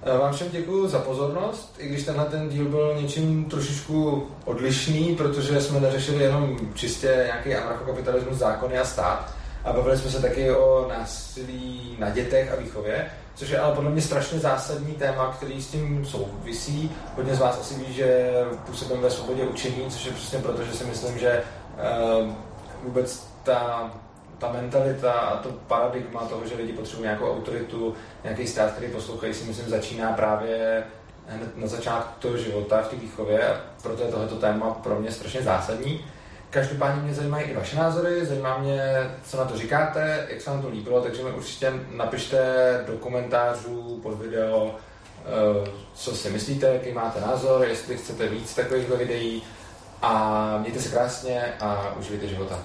Eh, vám všem děkuji za pozornost, i když tenhle ten díl byl něčím trošičku odlišný, protože jsme neřešili jenom čistě nějaký anarchokapitalismus, zákony a stát, a bavili jsme se taky o násilí na dětech a výchově, což je ale podle mě strašně zásadní téma, který s tím souvisí. Hodně z vás asi ví, že působím ve svobodě učení, což je přesně proto, že si myslím, že uh, vůbec ta ta mentalita a to paradigma toho, že lidi potřebují nějakou autoritu, nějaký stát, který poslouchají, si myslím, začíná právě hned na začátku toho života v té výchově proto je tohleto téma pro mě strašně zásadní. Každopádně mě zajímají i vaše názory, zajímá mě, co na to říkáte, jak se vám to líbilo, takže mi určitě napište do komentářů pod video, eh, co si myslíte, jaký máte názor, jestli chcete víc takovýchhle videí a mějte se krásně a užijte života.